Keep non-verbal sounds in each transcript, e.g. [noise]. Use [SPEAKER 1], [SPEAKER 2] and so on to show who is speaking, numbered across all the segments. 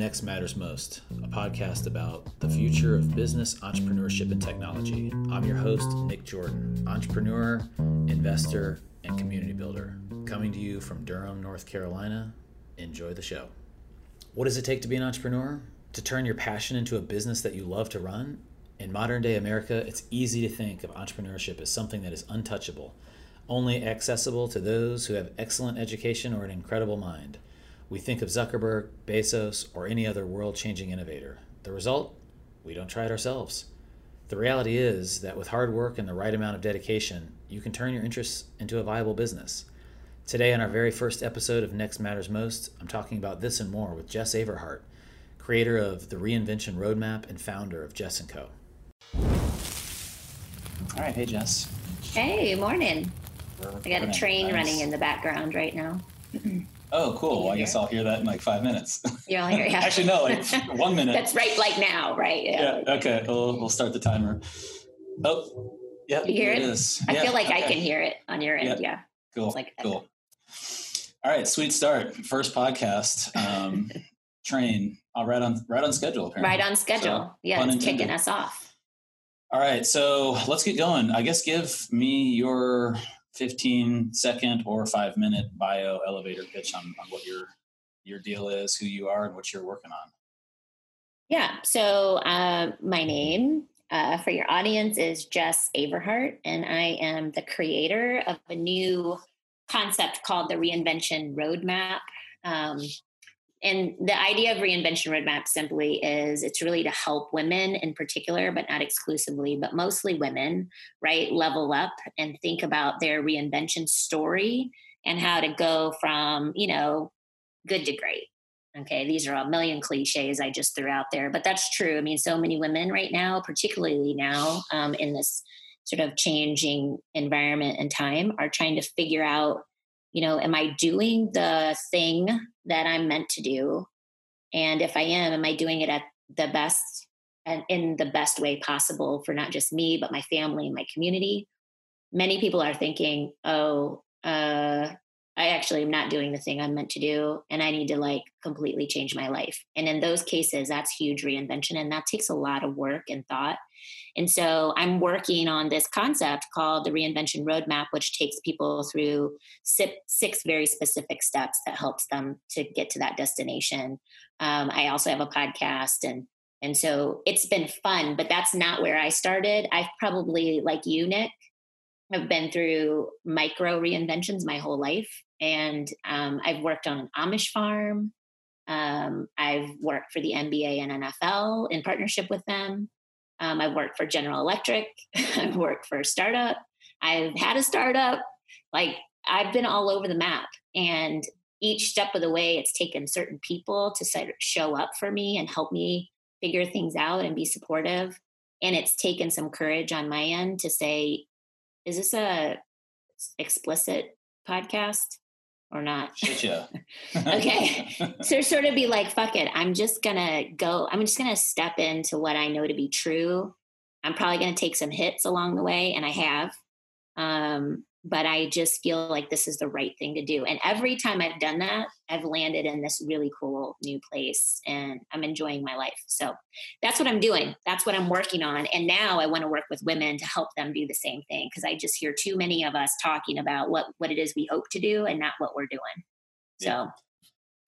[SPEAKER 1] Next Matters Most, a podcast about the future of business, entrepreneurship, and technology. I'm your host, Nick Jordan, entrepreneur, investor, and community builder, coming to you from Durham, North Carolina. Enjoy the show. What does it take to be an entrepreneur? To turn your passion into a business that you love to run? In modern day America, it's easy to think of entrepreneurship as something that is untouchable, only accessible to those who have excellent education or an incredible mind. We think of Zuckerberg, Bezos, or any other world changing innovator. The result? We don't try it ourselves. The reality is that with hard work and the right amount of dedication, you can turn your interests into a viable business. Today, on our very first episode of Next Matters Most, I'm talking about this and more with Jess Averhart, creator of the Reinvention Roadmap and founder of Jess & Co. All right, hey Jess.
[SPEAKER 2] Hey, morning. I got a train nice. running in the background right now.
[SPEAKER 1] Oh, cool. Well, I guess I'll hear that in like five minutes.
[SPEAKER 2] You'll hear, yeah. [laughs]
[SPEAKER 1] Actually, no, like [laughs] one minute.
[SPEAKER 2] That's right, like now, right?
[SPEAKER 1] Yeah. yeah okay. We'll, we'll start the timer. Oh, yeah.
[SPEAKER 2] You hear it? it I yeah, feel like okay. I can hear it on your end. Yeah. yeah.
[SPEAKER 1] Cool. Like, cool. All right. Sweet start. First podcast. Um, [laughs] train. Uh, right on. Right on schedule.
[SPEAKER 2] Apparently. Right on schedule. So, yeah. It's kicking us off.
[SPEAKER 1] All right. So let's get going. I guess give me your 15 second or five minute bio elevator pitch on, on what your your deal is, who you are, and what you're working on.
[SPEAKER 2] Yeah. So uh, my name uh, for your audience is Jess Averhart, and I am the creator of a new concept called the Reinvention Roadmap. Um, and the idea of reinvention roadmap simply is it's really to help women in particular but not exclusively but mostly women right level up and think about their reinvention story and how to go from you know good to great. Okay these are a million cliches i just threw out there but that's true. I mean so many women right now particularly now um, in this sort of changing environment and time are trying to figure out you know am i doing the thing that i'm meant to do? And if i am am i doing it at the best and in the best way possible for not just me but my family and my community? Many people are thinking oh uh, i actually am not doing the thing i'm meant to do and i need to like completely change my life. And in those cases that's huge reinvention and that takes a lot of work and thought and so I'm working on this concept called the Reinvention Roadmap, which takes people through six very specific steps that helps them to get to that destination. Um, I also have a podcast and and so it's been fun, but that's not where I started. I've probably, like you, Nick, have been through micro reinventions my whole life. And um, I've worked on an Amish farm. Um, I've worked for the NBA and NFL in partnership with them. Um, I've worked for General Electric. [laughs] I've worked for a startup. I've had a startup. Like I've been all over the map. And each step of the way, it's taken certain people to show up for me and help me figure things out and be supportive. And it's taken some courage on my end to say, is this a explicit podcast? Or not.
[SPEAKER 1] yeah. [laughs]
[SPEAKER 2] okay. so sort of be like, fuck it. I'm just gonna go, I'm just gonna step into what I know to be true. I'm probably gonna take some hits along the way, and I have. Um, but I just feel like this is the right thing to do. And every time I've done that, I've landed in this really cool new place and I'm enjoying my life. So that's what I'm doing. That's what I'm working on. And now I want to work with women to help them do the same thing because I just hear too many of us talking about what what it is we hope to do and not what we're doing. Yeah. So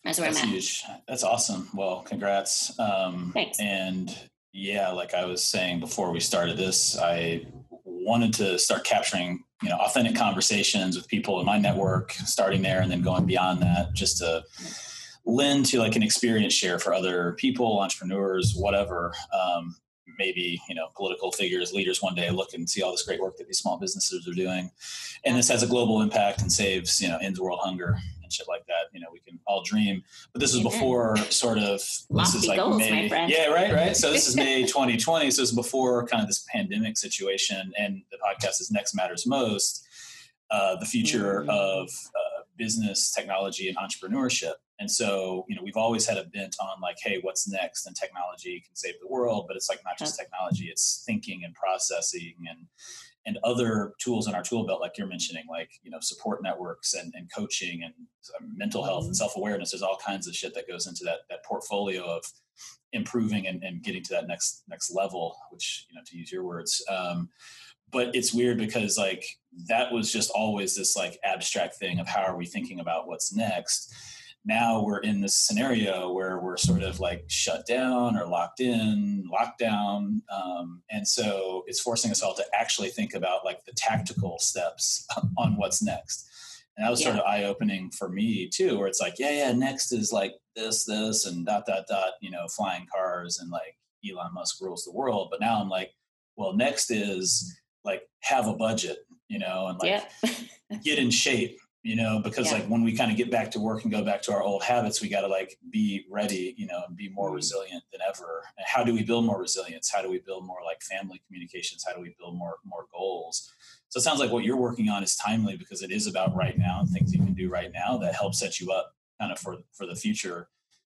[SPEAKER 2] that's where
[SPEAKER 1] that's
[SPEAKER 2] I'm at.
[SPEAKER 1] Huge. That's awesome. Well, congrats. Um,
[SPEAKER 2] Thanks.
[SPEAKER 1] And yeah, like I was saying before we started this, I wanted to start capturing you know authentic conversations with people in my network starting there and then going beyond that just to lend to like an experience share for other people entrepreneurs whatever um, maybe you know political figures leaders one day look and see all this great work that these small businesses are doing. And this has a global impact and saves you know ends world hunger and shit like that you know we can all dream. But this was before sort of
[SPEAKER 2] Lofty
[SPEAKER 1] this is like
[SPEAKER 2] goals,
[SPEAKER 1] may yeah right right? So this is may [laughs] 2020 so is before kind of this pandemic situation and the podcast is next matters most uh, the future mm-hmm. of uh, business technology and entrepreneurship. And so, you know, we've always had a bent on like, hey, what's next? And technology can save the world, but it's like not just technology; it's thinking and processing and and other tools in our tool belt, like you're mentioning, like you know support networks and, and coaching and mental health and mm-hmm. self awareness. There's all kinds of shit that goes into that that portfolio of improving and, and getting to that next next level. Which you know, to use your words. Um, but it's weird because like that was just always this like abstract thing of how are we thinking about what's next now we're in this scenario where we're sort of like shut down or locked in, locked down. Um, and so it's forcing us all to actually think about like the tactical steps [laughs] on what's next. And that was yeah. sort of eye opening for me too, where it's like, yeah, yeah, next is like this, this, and dot, dot, dot, you know, flying cars and like Elon Musk rules the world. But now I'm like, well, next is like have a budget, you know, and like yeah. [laughs] get in shape you know because yeah. like when we kind of get back to work and go back to our old habits we got to like be ready you know and be more mm-hmm. resilient than ever and how do we build more resilience how do we build more like family communications how do we build more more goals so it sounds like what you're working on is timely because it is about right now and things you can do right now that help set you up kind of for for the future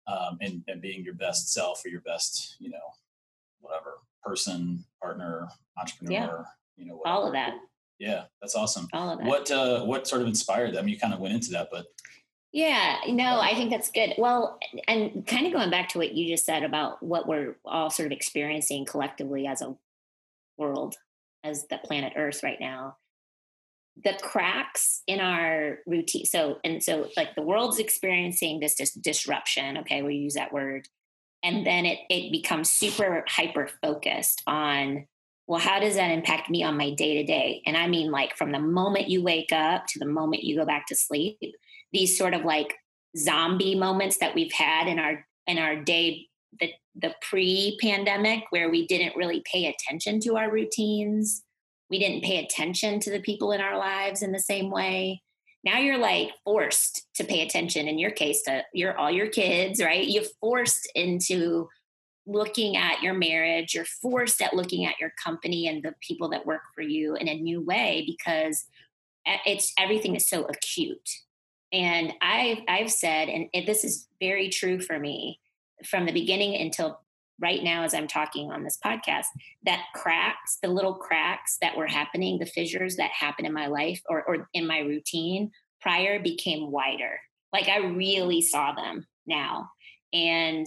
[SPEAKER 1] um, and, and being your best self or your best you know whatever person partner entrepreneur yeah. you know
[SPEAKER 2] whatever. all of that
[SPEAKER 1] yeah, that's awesome. All of that. What uh, what sort of inspired them? You kind of went into that, but
[SPEAKER 2] yeah, no, I think that's good. Well, and kind of going back to what you just said about what we're all sort of experiencing collectively as a world, as the planet Earth right now, the cracks in our routine. So, and so like the world's experiencing this, this disruption. Okay, we use that word. And then it, it becomes super hyper focused on well, how does that impact me on my day to day? And I mean, like from the moment you wake up to the moment you go back to sleep, these sort of like zombie moments that we've had in our in our day the the pre-pandemic where we didn't really pay attention to our routines we didn't pay attention to the people in our lives in the same way now you're like forced to pay attention in your case to your all your kids right you're forced into looking at your marriage, you're forced at looking at your company and the people that work for you in a new way because it's everything is so acute. And I've I've said, and it, this is very true for me from the beginning until right now as I'm talking on this podcast, that cracks, the little cracks that were happening, the fissures that happened in my life or, or in my routine prior became wider. Like I really saw them now. And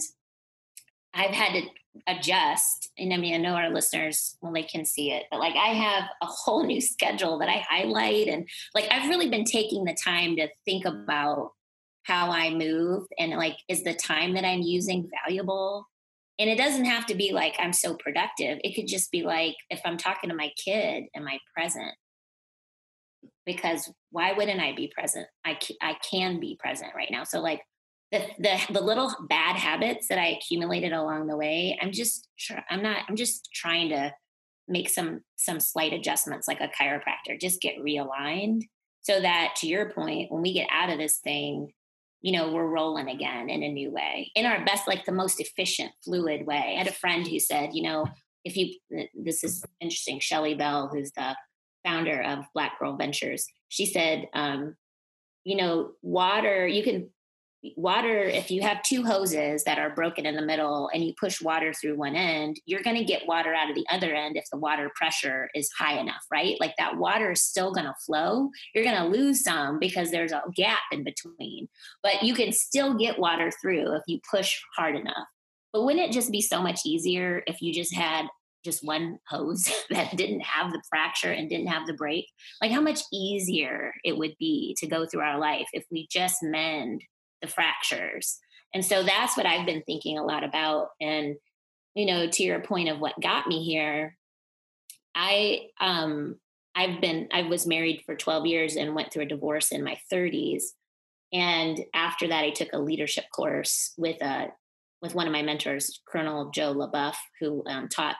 [SPEAKER 2] I've had to adjust. And I mean, I know our listeners, well, they can see it, but like I have a whole new schedule that I highlight. And like I've really been taking the time to think about how I move and like, is the time that I'm using valuable? And it doesn't have to be like I'm so productive. It could just be like if I'm talking to my kid, am I present? Because why wouldn't I be present? I, I can be present right now. So, like, the, the the little bad habits that I accumulated along the way, I'm just I'm not I'm just trying to make some some slight adjustments like a chiropractor, just get realigned so that to your point, when we get out of this thing, you know, we're rolling again in a new way, in our best, like the most efficient, fluid way. I had a friend who said, you know, if you this is interesting, Shelly Bell, who's the founder of Black Girl Ventures, she said, um, you know, water, you can water if you have two hoses that are broken in the middle and you push water through one end you're going to get water out of the other end if the water pressure is high enough right? Like that water is still going to flow. You're going to lose some because there's a gap in between but you can still get water through if you push hard enough. But wouldn't it just be so much easier if you just had just one hose [laughs] that didn't have the fracture and didn't have the break? Like how much easier it would be to go through our life if we just mend the fractures. And so that's what I've been thinking a lot about. And, you know, to your point of what got me here, I, um, I've been, I was married for 12 years and went through a divorce in my 30s. And after that, I took a leadership course with a, with one of my mentors, Colonel Joe LeBoeuf, who um, taught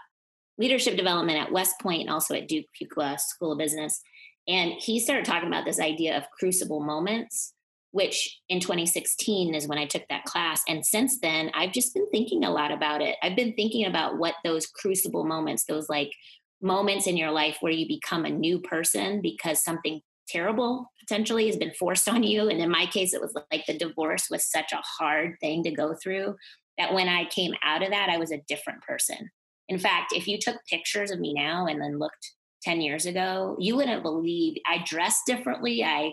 [SPEAKER 2] leadership development at West Point and also at Duke Fuqua School of Business. And he started talking about this idea of crucible moments which in 2016 is when I took that class. And since then, I've just been thinking a lot about it. I've been thinking about what those crucible moments, those like moments in your life where you become a new person because something terrible potentially has been forced on you. And in my case, it was like the divorce was such a hard thing to go through that when I came out of that, I was a different person. In fact, if you took pictures of me now and then looked 10 years ago, you wouldn't believe I dressed differently. I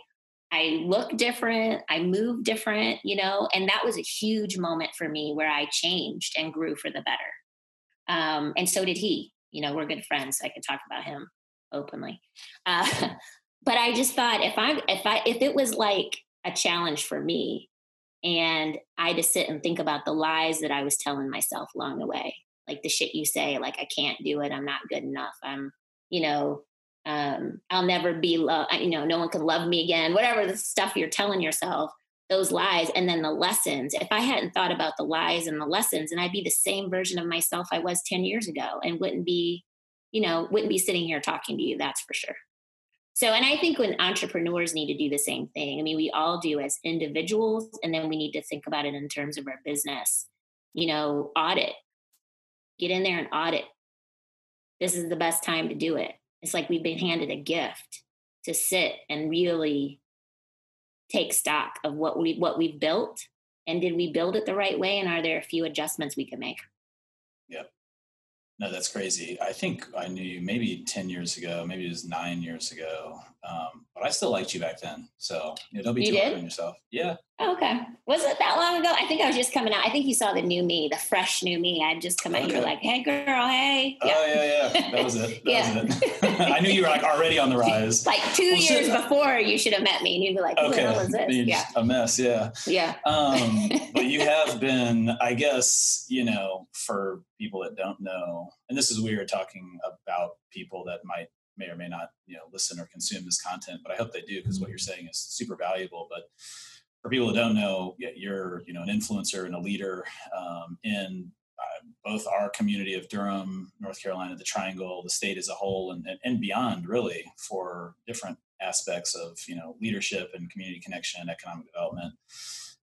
[SPEAKER 2] I look different, I move different, you know, and that was a huge moment for me where I changed and grew for the better. Um, and so did he. You know, we're good friends. So I could talk about him openly. Uh, [laughs] but I just thought if I if I if it was like a challenge for me, and I had to sit and think about the lies that I was telling myself along the way, like the shit you say, like I can't do it, I'm not good enough, I'm, you know, um, I'll never be loved, you know, no one can love me again, whatever the stuff you're telling yourself, those lies, and then the lessons. If I hadn't thought about the lies and the lessons, and I'd be the same version of myself I was 10 years ago and wouldn't be, you know, wouldn't be sitting here talking to you, that's for sure. So, and I think when entrepreneurs need to do the same thing, I mean, we all do as individuals, and then we need to think about it in terms of our business. You know, audit, get in there and audit. This is the best time to do it it's like we've been handed a gift to sit and really take stock of what we what we've built and did we build it the right way and are there a few adjustments we can make?
[SPEAKER 1] Yep. No that's crazy. I think i knew you maybe 10 years ago maybe it was nine years ago um, but i still liked you back then so you know, don't be you too did? hard on yourself yeah
[SPEAKER 2] Oh, okay. Was it that long ago? I think I was just coming out. I think you saw the new me, the fresh new me. I'd just come out. Okay. You were like, "Hey, girl, hey."
[SPEAKER 1] Yeah. Oh yeah, yeah. That was it. That [laughs] yeah. Was it. [laughs] I knew you were like already on the rise. [laughs]
[SPEAKER 2] like two well, years shit. before, you should have met me, and you'd be like, "Okay, what is this?"
[SPEAKER 1] Yeah. A mess. Yeah.
[SPEAKER 2] Yeah.
[SPEAKER 1] Um, but you have been, I guess, you know, for people that don't know, and this is weird talking about people that might may or may not, you know, listen or consume this content, but I hope they do because what you're saying is super valuable. But for people who don't know, you're you know an influencer and a leader um, in uh, both our community of Durham, North Carolina, the Triangle, the state as a whole, and, and, and beyond, really, for different aspects of you know leadership and community connection, economic development,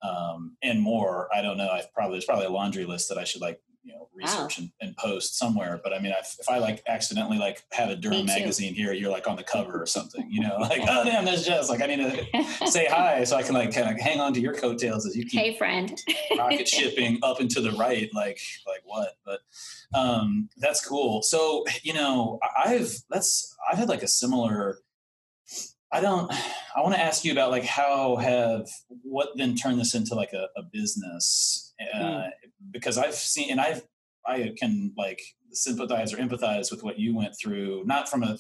[SPEAKER 1] um, and more. I don't know. I probably there's probably a laundry list that I should like you know research wow. and, and, post somewhere but i mean if, if i like accidentally like have a durham magazine here you're like on the cover or something you know [laughs] like oh damn that's jess like i need to [laughs] say hi so i can like kind of hang on to your coattails as you keep
[SPEAKER 2] hey friend
[SPEAKER 1] rocket [laughs] shipping up and to the right like like what but um that's cool so you know i've that's i've had like a similar I don't. I want to ask you about like how have what then turned this into like a, a business uh, mm. Because I've seen and I've I can like sympathize or empathize with what you went through, not from a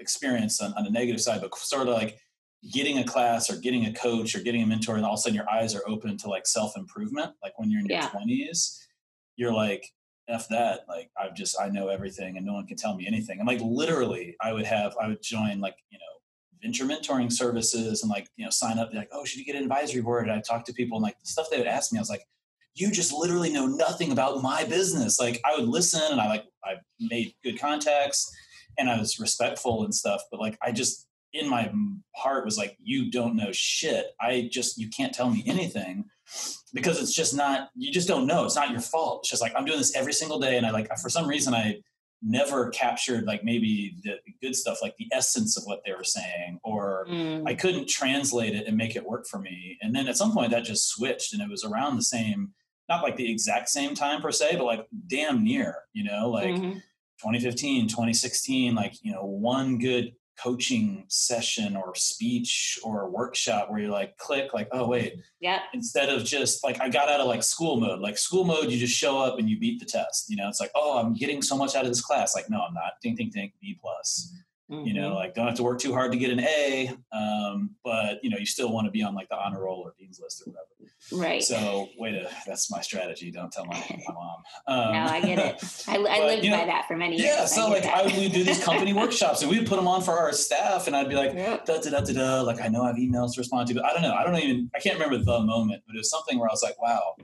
[SPEAKER 1] experience on, on a negative side, but sort of like getting a class or getting a coach or getting a mentor, and all of a sudden your eyes are open to like self improvement. Like when you're in your twenties, you're like, F that. Like I've just I know everything and no one can tell me anything. And like literally I would have I would join like, you know, venture mentoring services and like, you know, sign up, like, oh, should you get an advisory board? And I talk to people and like the stuff they would ask me, I was like, you just literally know nothing about my business. Like I would listen and I like, I made good contacts and I was respectful and stuff, but like, I just, in my heart was like, you don't know shit. I just, you can't tell me anything because it's just not, you just don't know. It's not your fault. It's just like, I'm doing this every single day. And I like, for some reason, I, never captured like maybe the good stuff like the essence of what they were saying or mm. i couldn't translate it and make it work for me and then at some point that just switched and it was around the same not like the exact same time per se but like damn near you know like mm-hmm. 2015 2016 like you know one good coaching session or speech or workshop where you're like click like oh wait.
[SPEAKER 2] Yeah
[SPEAKER 1] instead of just like i got out of like school mode. Like school mode you just show up and you beat the test you know? It's like oh i'm getting so much out of this class. Like no i'm not. Ding ding ding b plus mm-hmm. you know mm-hmm. like don't have to work too hard to get an a um, but you know you still want to be on like the honor roll or dean's list or whatever
[SPEAKER 2] Right.
[SPEAKER 1] So wait a that's my strategy. Don't tell my, my mom. [laughs]
[SPEAKER 2] Um, no, I get it. [laughs] I, I lived you know, by that for many years.
[SPEAKER 1] Yeah. So I like that. I would do these company [laughs] workshops and we would put them on for our staff and I'd be like, yep. da, da, da, da, da, like I know I have emails to respond to, but I don't know. I don't even, I can't remember the moment, but it was something where I was like, wow,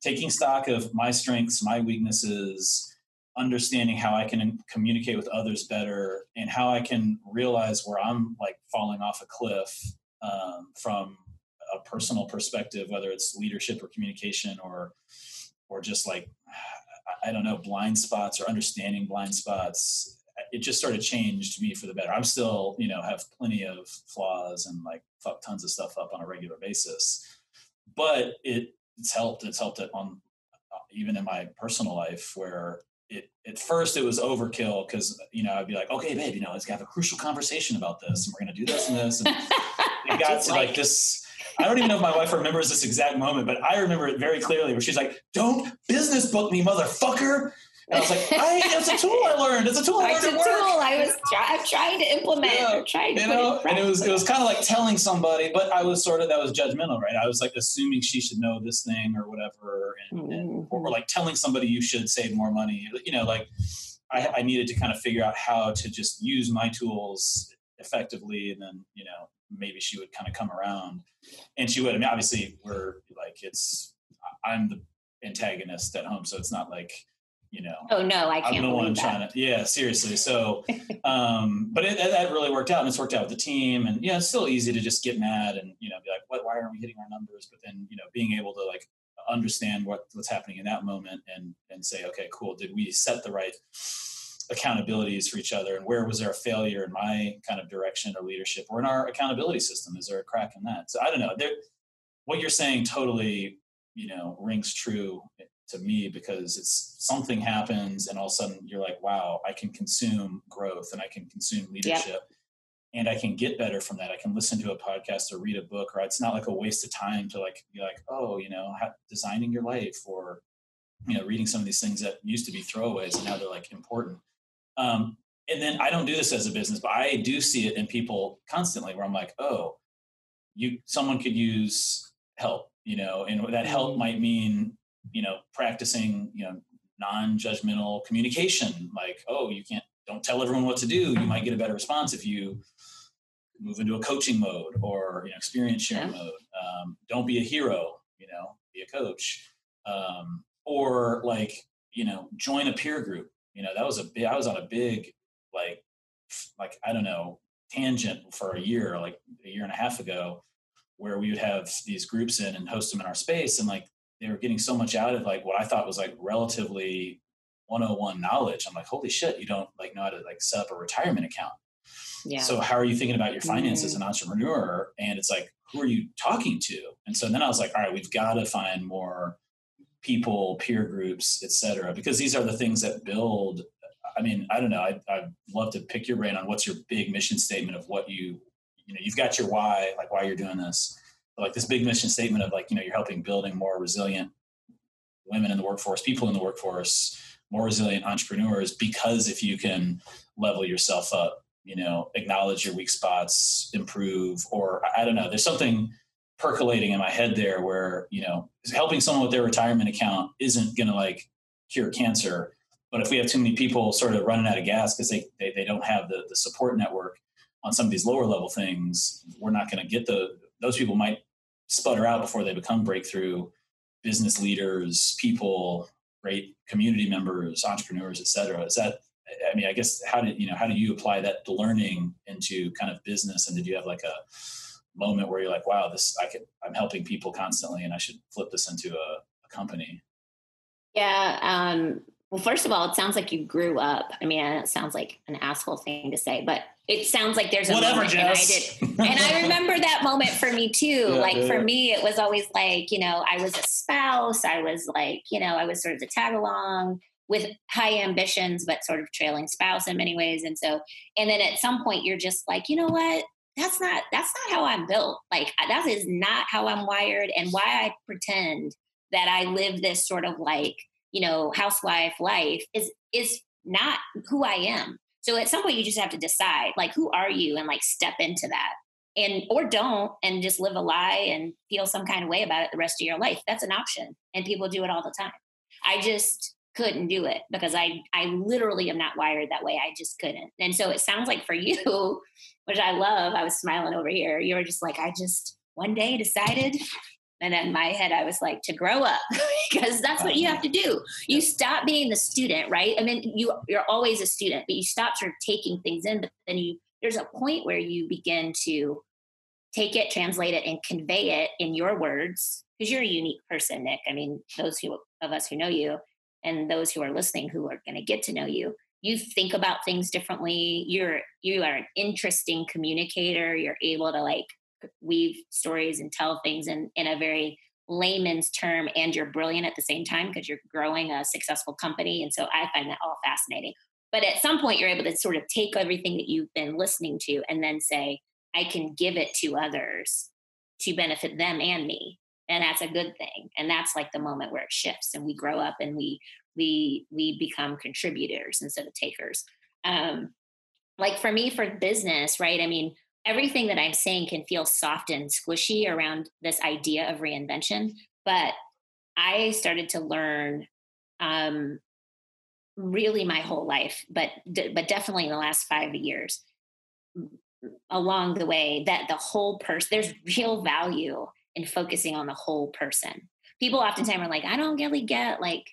[SPEAKER 1] taking stock of my strengths, my weaknesses, understanding how I can communicate with others better and how I can realize where I'm like falling off a cliff um, from a personal perspective, whether it's leadership or communication or or just like I don't know blind spots or understanding blind spots. It just sort of changed me for the better. I'm still you know have plenty of flaws and like fuck tons of stuff up on a regular basis, but it it's helped. It's helped it on even in my personal life where it at first it was overkill because you know I'd be like, okay, babe, you know, let's have a crucial conversation about this, and we're gonna do this and this, and [laughs] it got to like, like this. I don't even know if my wife remembers this exact moment, but I remember it very clearly where she's like, "Don't business book me, motherfucker." And I was like, I, it's a tool I learned. It's a tool I learned. It's a tool
[SPEAKER 2] I was try, trying to implement yeah, trying to
[SPEAKER 1] you know, and it was it was kind of like telling somebody, but I was sort of that was judgmental, right? I was like assuming she should know this thing or whatever, and, mm-hmm. and or, or, like telling somebody you should save more money. You know, like I, I needed to kind of figure out how to just use my tools effectively, and then you know maybe she would kind of come around, and she would. I mean, obviously, we're like it's I'm the antagonist at home, so it's not like you know.
[SPEAKER 2] Oh no, I can't. I'm the one
[SPEAKER 1] trying to. Yeah, seriously. So, [laughs] um, but it, that really worked out, and it's worked out with the team, and yeah, it's still easy to just get mad and you know be like, what? Why aren't we hitting our numbers? But then you know, being able to like understand what what's happening in that moment and and say, okay, cool. Did we set the right accountabilities for each other and where was there a failure in my kind of direction or leadership or in our accountability system is there a crack in that so i don't know there what you're saying totally you know rings true to me because it's something happens and all of a sudden you're like, wow, I can consume growth and I can consume leadership. Yep. And I can get better from that. I can listen to a podcast or read a book, or it's not like a waste of time to like be like, oh, you know, designing your life, or you know, reading some of these things that used to be throwaways and now they're like important. Um, and then I don't do this as a business, but I do see it in people constantly where I'm like, oh, you someone could use help, you know, and that help mm-hmm. might mean you know, practicing, you know, non-judgmental communication, like, oh, you can't, don't tell everyone what to do. You might get a better response if you move into a coaching mode or you know, experience sharing yeah. mode. Um, don't be a hero, you know, be a coach. Um, or like, you know, join a peer group. You know, that was a big, I was on a big, like, like, I don't know, tangent for a year, like a year and a half ago, where we would have these groups in and host them in our space. And like, they were getting so much out of like what I thought was like relatively 101 knowledge. I'm like, holy shit, you don't like know how to like set up a retirement account. Yeah. So how are you thinking about your finances mm-hmm. as an entrepreneur? And it's like, who are you talking to? And so then I was like, all right, we've got to find more people, peer groups, et cetera, because these are the things that build. I mean, I don't know. I, I'd love to pick your brain on what's your big mission statement of what you, you know, you've got your why, like why you're doing this like this big mission statement of like you know you're helping building more resilient women in the workforce people in the workforce more resilient entrepreneurs because if you can level yourself up you know acknowledge your weak spots improve or i don't know there's something percolating in my head there where you know helping someone with their retirement account isn't going to like cure cancer but if we have too many people sort of running out of gas because they, they, they don't have the, the support network on some of these lower level things we're not going to get the those people might sputter out before they become breakthrough business leaders, people, great community members, entrepreneurs, et cetera. Is that, I mean, I guess how did, you know, how do you apply that learning into kind of business? And did you have like a moment where you're like, wow, this, I could, I'm helping people constantly and I should flip this into a, a company?
[SPEAKER 2] Yeah. Um, well, first of all, it sounds like you grew up. I mean, it sounds like an asshole thing to say, but it sounds like there's a
[SPEAKER 1] Whatever,
[SPEAKER 2] moment
[SPEAKER 1] Jess.
[SPEAKER 2] and I did. And I remember that moment for me too. Yeah, like yeah, for yeah. me, it was always like, you know, I was a spouse. I was like, you know, I was sort of the tag along with high ambitions, but sort of trailing spouse in many ways. And so, and then at some point you're just like, you know what? That's not, that's not how I'm built. Like that is not how I'm wired and why I pretend that I live this sort of like, you know, housewife life is, is not who I am. So at some point you just have to decide like who are you and like step into that. And or don't and just live a lie and feel some kind of way about it the rest of your life. That's an option. And people do it all the time. I just couldn't do it because I I literally am not wired that way. I just couldn't. And so it sounds like for you, [laughs] which I love, I was smiling over here. You were just like, I just one day decided and in my head, I was like, to grow up, [laughs] because that's what you have to do. You stop being the student, right? I mean, you you're always a student, but you stop sort of taking things in. But then you there's a point where you begin to take it, translate it, and convey it in your words, because you're a unique person, Nick. I mean, those who of us who know you, and those who are listening who are going to get to know you, you think about things differently. You're you are an interesting communicator. You're able to like weave stories and tell things in, in a very layman's term and you're brilliant at the same time because you're growing a successful company. And so I find that all fascinating. But at some point, you're able to sort of take everything that you've been listening to and then say, I can give it to others to benefit them and me. And that's a good thing. And that's like the moment where it shifts and we grow up and we we we become contributors instead of takers. Um, like for me, for business, right? I mean, everything that I'm saying can feel soft and squishy around this idea of reinvention, but I started to learn um, really my whole life, but but definitely in the last five years along the way that the whole person there's real value in focusing on the whole person. People oftentimes are like, I don't really get like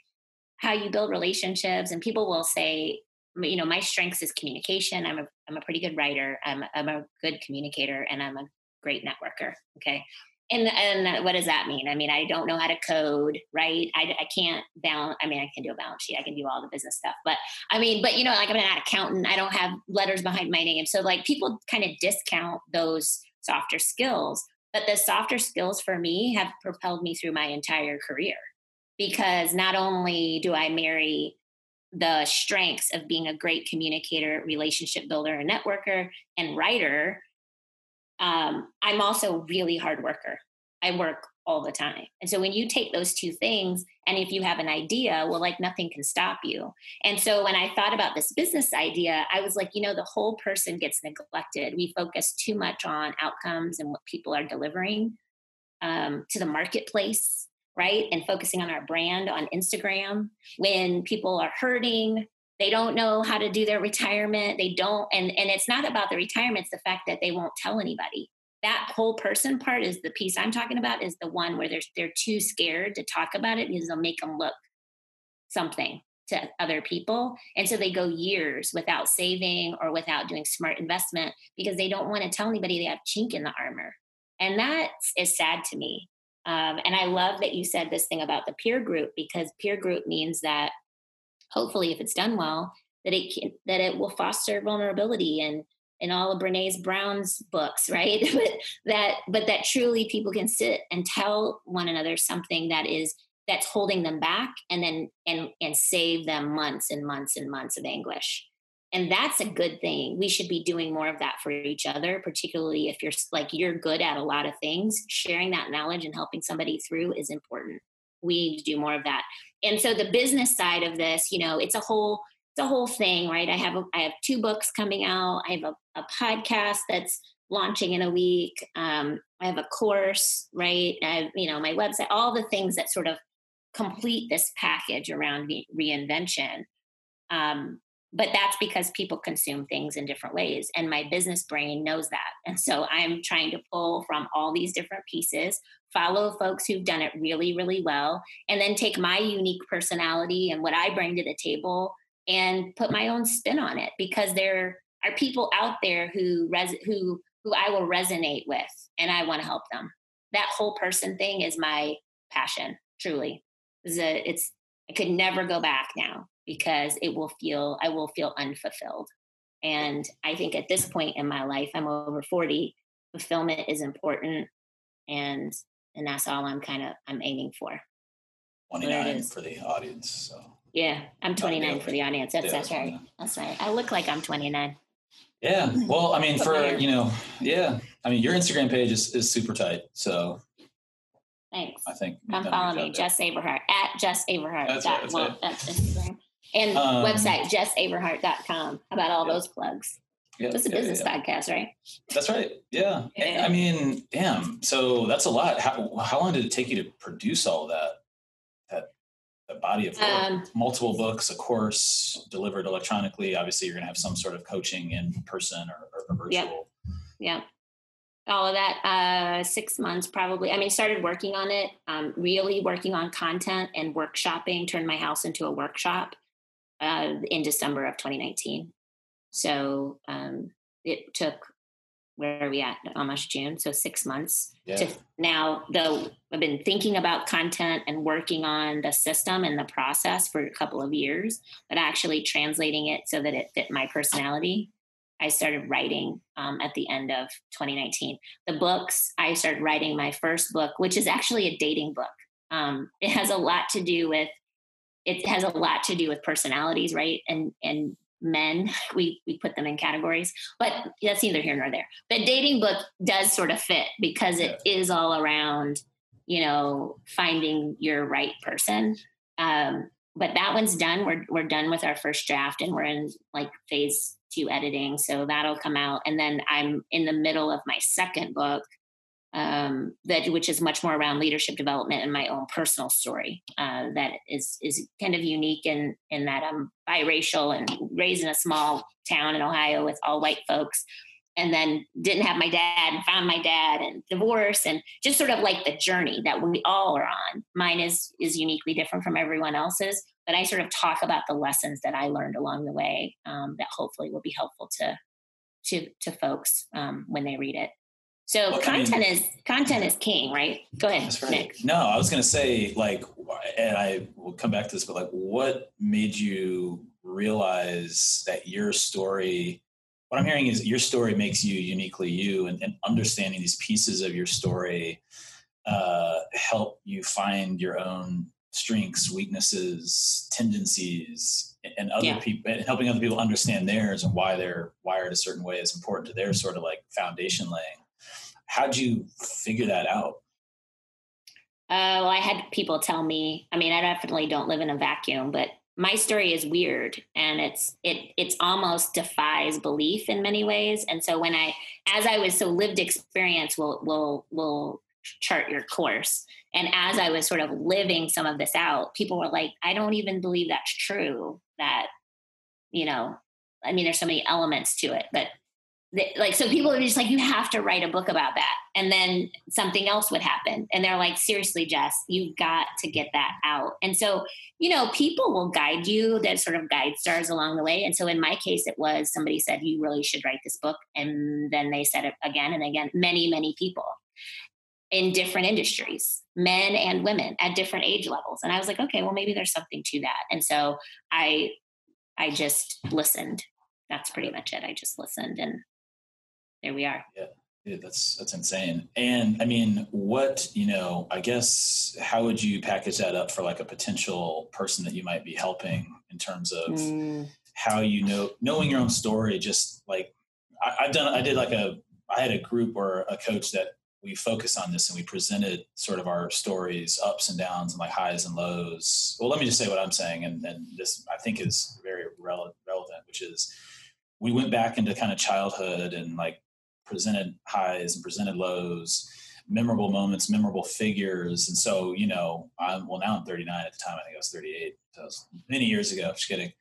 [SPEAKER 2] how you build relationships, and people will say, you know, my strengths is communication. I'm a I'm a pretty good writer. I'm I'm a good communicator, and I'm a great networker. Okay, and and what does that mean? I mean, I don't know how to code, right? I, I can't balance. I mean, I can do a balance sheet. I can do all the business stuff, but I mean, but you know, like I'm not an accountant. I don't have letters behind my name, so like people kind of discount those softer skills. But the softer skills for me have propelled me through my entire career because not only do I marry the strengths of being a great communicator, relationship builder, and networker, and writer, um, I'm also really hard worker. I work all the time. And so when you take those two things, and if you have an idea, well, like nothing can stop you. And so when I thought about this business idea, I was like, you know, the whole person gets neglected. We focus too much on outcomes and what people are delivering um, to the marketplace, right? And focusing on our brand on Instagram. When people are hurting, they don't know how to do their retirement. They don't and and it's not about the retirement it's the fact that they won't tell anybody. That whole person part is the piece i'm talking about is the one where they're they're too scared to talk about it because it'll make them look something to other people. And so they go years without saving or without doing smart investment because they don't want to tell anybody they have chink in the armor. And that is sad to me um, and i love that you said this thing about the peer group because peer group means that hopefully if it's done well that it can, that it will foster vulnerability and in all of Brene's Brown's books, [laughs] right? [laughs] but that but that truly people can sit and tell one another something that is that's holding them back and then and and save them months and months and months of anguish. And that's a good thing. We should be doing more of that for each other, particularly if you're like you're good at a lot of things. Sharing that knowledge and helping somebody through is important. We need to do more of that. And so the business side of this you know it's a whole it's a whole thing right? I have a, i have two books coming out. I have a, a podcast that's launching in a week. Um, i have a course right? I have you know my website all the things that sort of complete this package around reinvention. Um, but that's because people consume things in different ways and my business brain knows that. And so i'm trying to pull from all these different pieces follow folks who've done it really really well and then take my unique personality and what i bring to the table and put my own spin on it because there are people out there who res- who who i will resonate with and i want to help them. That whole person thing is my passion truly. It's, a, it's i could never go back now because it will feel I will feel unfulfilled. And I think at this point in my life, I'm over 40, fulfillment is important and and that's all I'm kind of I'm aiming for.
[SPEAKER 1] 29 for the audience. So
[SPEAKER 2] yeah, I'm 29 for the audience. That's that's right. That's right. I look like I'm 29.
[SPEAKER 1] Yeah. Well, I mean, [laughs] for you know, yeah. I mean, your Instagram page is, is super tight. So
[SPEAKER 2] thanks.
[SPEAKER 1] I think
[SPEAKER 2] come follow me, Jess Averhart at Jess Averhart.
[SPEAKER 1] That's, right, that's, well, right.
[SPEAKER 2] that's Instagram and um, website jessaverhart.com. How about all those plugs? Yeah, it's a business yeah. podcast, right?
[SPEAKER 1] That's right. Yeah. yeah. I mean, damn. So that's a lot. How, how long did it take you to produce all of that? That body of work, um, multiple books, a course delivered electronically. Obviously, you're going to have some sort of coaching in person or, or virtual.
[SPEAKER 2] Yeah. Yeah. All of that, uh, six months probably. I mean, started working on it, um, really working on content and workshopping, turned my house into a workshop uh, in December of 2019. So um, it took where are we at almost June, so six months yeah. to now. Though I've been thinking about content and working on the system and the process for a couple of years, but actually translating it so that it fit my personality I started writing um, at the end of 2019. The books, I started writing my first book, which is actually a dating book. Um, it has a lot to do with it has a lot to do with personalities, right? And and men, [laughs] we we put them in categories, but that's neither here nor there. The dating book does sort of fit because it is all around, you know, finding your right person. Um, but that one's done. We're we're done with our first draft, and we're in like phase two editing. So that'll come out, and then I'm in the middle of my second book, um, that which is much more around leadership development and my own personal story. Uh, that is is kind of unique in in that I'm biracial and raised in a small town in Ohio with all white folks and then didn't have my dad and found my dad and divorce and just sort of like the journey that we all are on mine is is uniquely different from everyone else's but i sort of talk about the lessons that i learned along the way um, that hopefully will be helpful to to to folks um, when they read it so well, content I mean, is content is king right go ahead
[SPEAKER 1] right. Nick. no i was going to say like and i will come back to this but like what made you realize that your story what I'm hearing is your story makes you uniquely you, and, and understanding these pieces of your story uh, help you find your own strengths, weaknesses, tendencies, and other yeah. people, and helping other people understand theirs and why they're wired a certain way is important to their sort of like foundation laying. How'd you figure that out?
[SPEAKER 2] Uh, well, I had people tell me. I mean, I definitely don't live in a vacuum, but my story is weird and it's it it's almost defies belief in many ways and so when i as i was so lived experience will will will chart your course and as i was sort of living some of this out people were like i don't even believe that's true that you know i mean there's so many elements to it but like so people are just like you have to write a book about that. And then something else would happen. And they're like seriously jess you've got to get that out. And so you know people will guide you. That sort of guide stars along the way. And so in my case it was somebody said you really should write this book. And then they said it again and again. Many many people in different industries men and women at different age levels. And i was like okay well maybe there's something to that. And so i i just listened. That's pretty much it. I just listened and there we are.
[SPEAKER 1] Yeah. That's that's insane. And I mean, what you know, I guess, how would you package that up for like a potential person that you might be helping in terms of mm. how you know knowing your own story? Just like I, I've done, I did like a, I had a group or a coach that we focused on this and we presented sort of our stories, ups and downs, and like highs and lows. Well, let me just say what I'm saying, and, and this I think is very relevant, which is we went back into kind of childhood and like presented highs and presented lows, memorable moments, memorable figures. And so, you know, I'm, well, now I'm 39 at the time. I think I was 38. So was many years ago. Just kidding.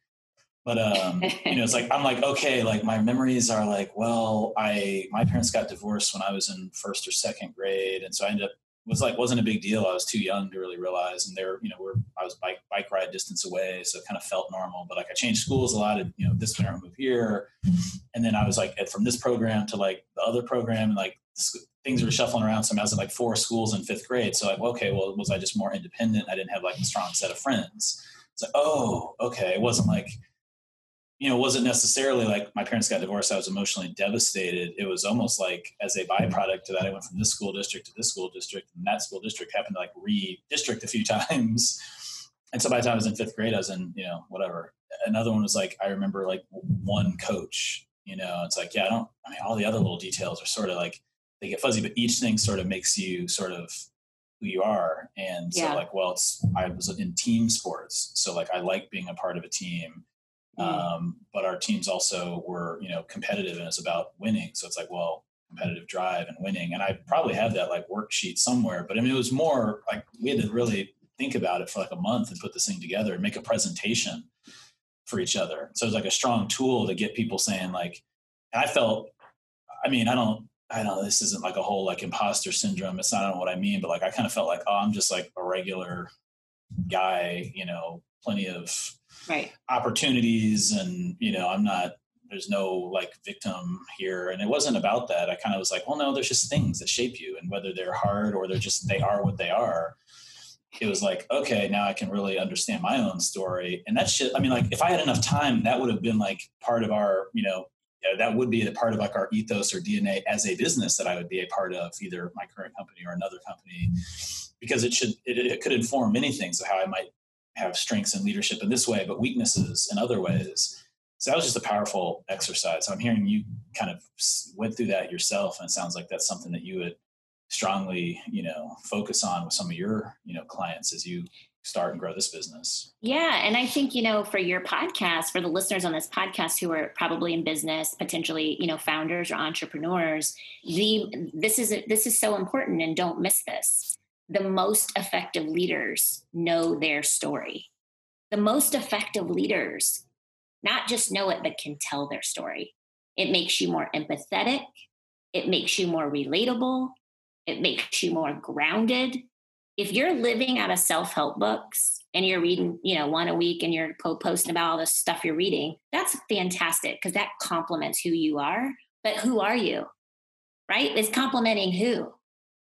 [SPEAKER 1] But, um, you know, it's like, I'm like, okay, like my memories are like, well, I, my parents got divorced when I was in first or second grade. And so I ended up was like wasn't a big deal. I was too young to really realize, and there, you know, we're I was bike bike ride distance away, so it kind of felt normal. But like I changed schools a lot. And, you know, this winter I moved here, and then I was like from this program to like the other program, and like things were shuffling around. So I was in like four schools in fifth grade. So like, okay, well, was I just more independent? I didn't have like a strong set of friends. It's like, oh, okay, it wasn't like you know, it wasn't necessarily like my parents got divorced. I was emotionally devastated. It was almost like as a mm-hmm. byproduct to that, I went from this school district to this school district, and that school district happened to like re-district a few [laughs] times. And so by the time I was in fifth grade, I was in, you know, whatever. Another one was like I remember like one coach. You know, it's like yeah, I don't. I mean, all the other little details are sort of like they get fuzzy, but each thing sort of makes you sort of who you are. And so yeah. like, well, it's I was in team sports, so like I like being a part of a team. Um, but our teams also were, you know, competitive and it's about winning. So it's like, well, competitive drive and winning. And I probably have that like worksheet somewhere, but I mean, it was more like we had to really think about it for like a month and put this thing together and make a presentation for each other. So it's like a strong tool to get people saying like, I felt, I mean, I don't, I don't know, this isn't like a whole like imposter syndrome. It's not, I don't know what I mean, but like, I kind of felt like, oh, I'm just like a regular guy, you know, plenty of
[SPEAKER 2] right.
[SPEAKER 1] opportunities and you know i'm not there's no like victim here. And it wasn't about that. I kind of was like well no there's just things that shape you and whether they're hard or they're just they are what they are. It was like okay now i can really understand my own story. And that's just i mean like if i had enough time that would have been like part of our you know that would be a part of like our ethos or DNA as a business that I would be a part of, either my current company or another company, because it should it, it could inform many things of how I might have strengths and leadership in this way, but weaknesses in other ways. So that was just a powerful exercise. I'm hearing you kind of went through that yourself, and it sounds like that's something that you would strongly, you know, focus on with some of your, you know, clients as you start and grow this business.
[SPEAKER 2] Yeah, and I think you know, for your podcast, for the listeners on this podcast who are probably in business, potentially, you know, founders or entrepreneurs, the this is this is so important, and don't miss this. The most effective leaders know their story. The most effective leaders not just know it, but can tell their story. It makes you more empathetic. It makes you more relatable. It makes you more grounded. If you're living out of self help books and you're reading, you know, one a week and you're posting about all the stuff you're reading, that's fantastic because that complements who you are. But who are you? Right? It's complementing who?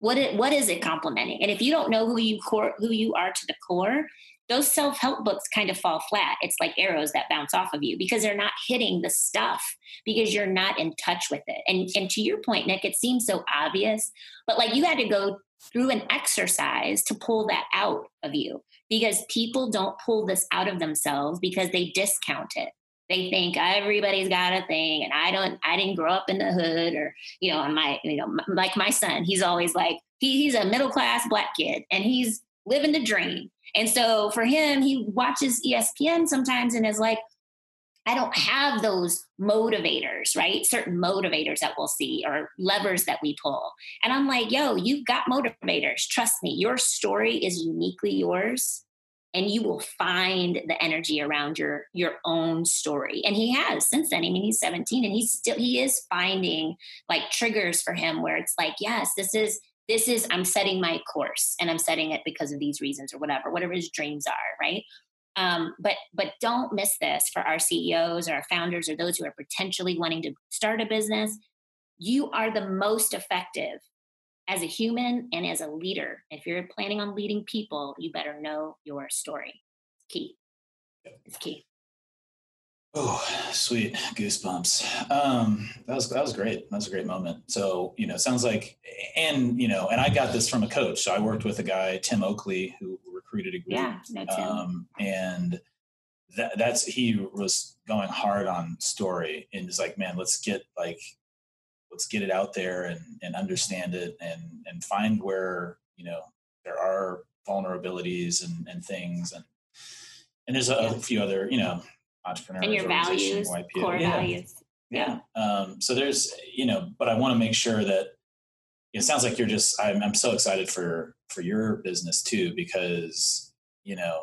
[SPEAKER 2] What it, what is it complementing? And if you don't know who you core who you are to the core, those self help books kind of fall flat. It's like arrows that bounce off of you because they're not hitting the stuff because you're not in touch with it. And, and to your point, Nick, it seems so obvious, but like you had to go through an exercise to pull that out of you because people don't pull this out of themselves because they discount it they think everybody's got a thing and i don't i didn't grow up in the hood or you know my you know like my son he's always like he, he's a middle class black kid and he's living the dream and so for him, he watches ESPN sometimes and is like, I don't have those motivators, right? Certain motivators that we'll see or levers that we pull. And I'm like, yo, you've got motivators. Trust me, your story is uniquely yours and you will find the energy around your your own story. And he has since then. I mean he's 17 and he's still he is finding like triggers for him where it's like yes this is this is i'm setting my course and i'm setting it because of these reasons or whatever whatever his dreams are right? Um, but but don't miss this for our ceos or our founders or those who are potentially wanting to start a business. You are the most effective as a human and as a leader if you're planning on leading people you better know your story it's key it's key
[SPEAKER 1] Oh, sweet goosebumps. Um, that was that was great. That was a great moment. So you know, sounds like, and you know, and I got this from a coach. So I worked with a guy, Tim Oakley, who recruited a group.
[SPEAKER 2] Yeah, no. Um,
[SPEAKER 1] and that that's he was going hard on story and is like, man, let's get like, let's get it out there and and understand it and and find where you know there are vulnerabilities and and things and and there's a, yeah. a few other you know entrepreneurs
[SPEAKER 2] and your values core yeah. values
[SPEAKER 1] yeah, yeah. Um, so there's you know but i want to make sure that it sounds like you're just I'm, I'm so excited for for your business too because you know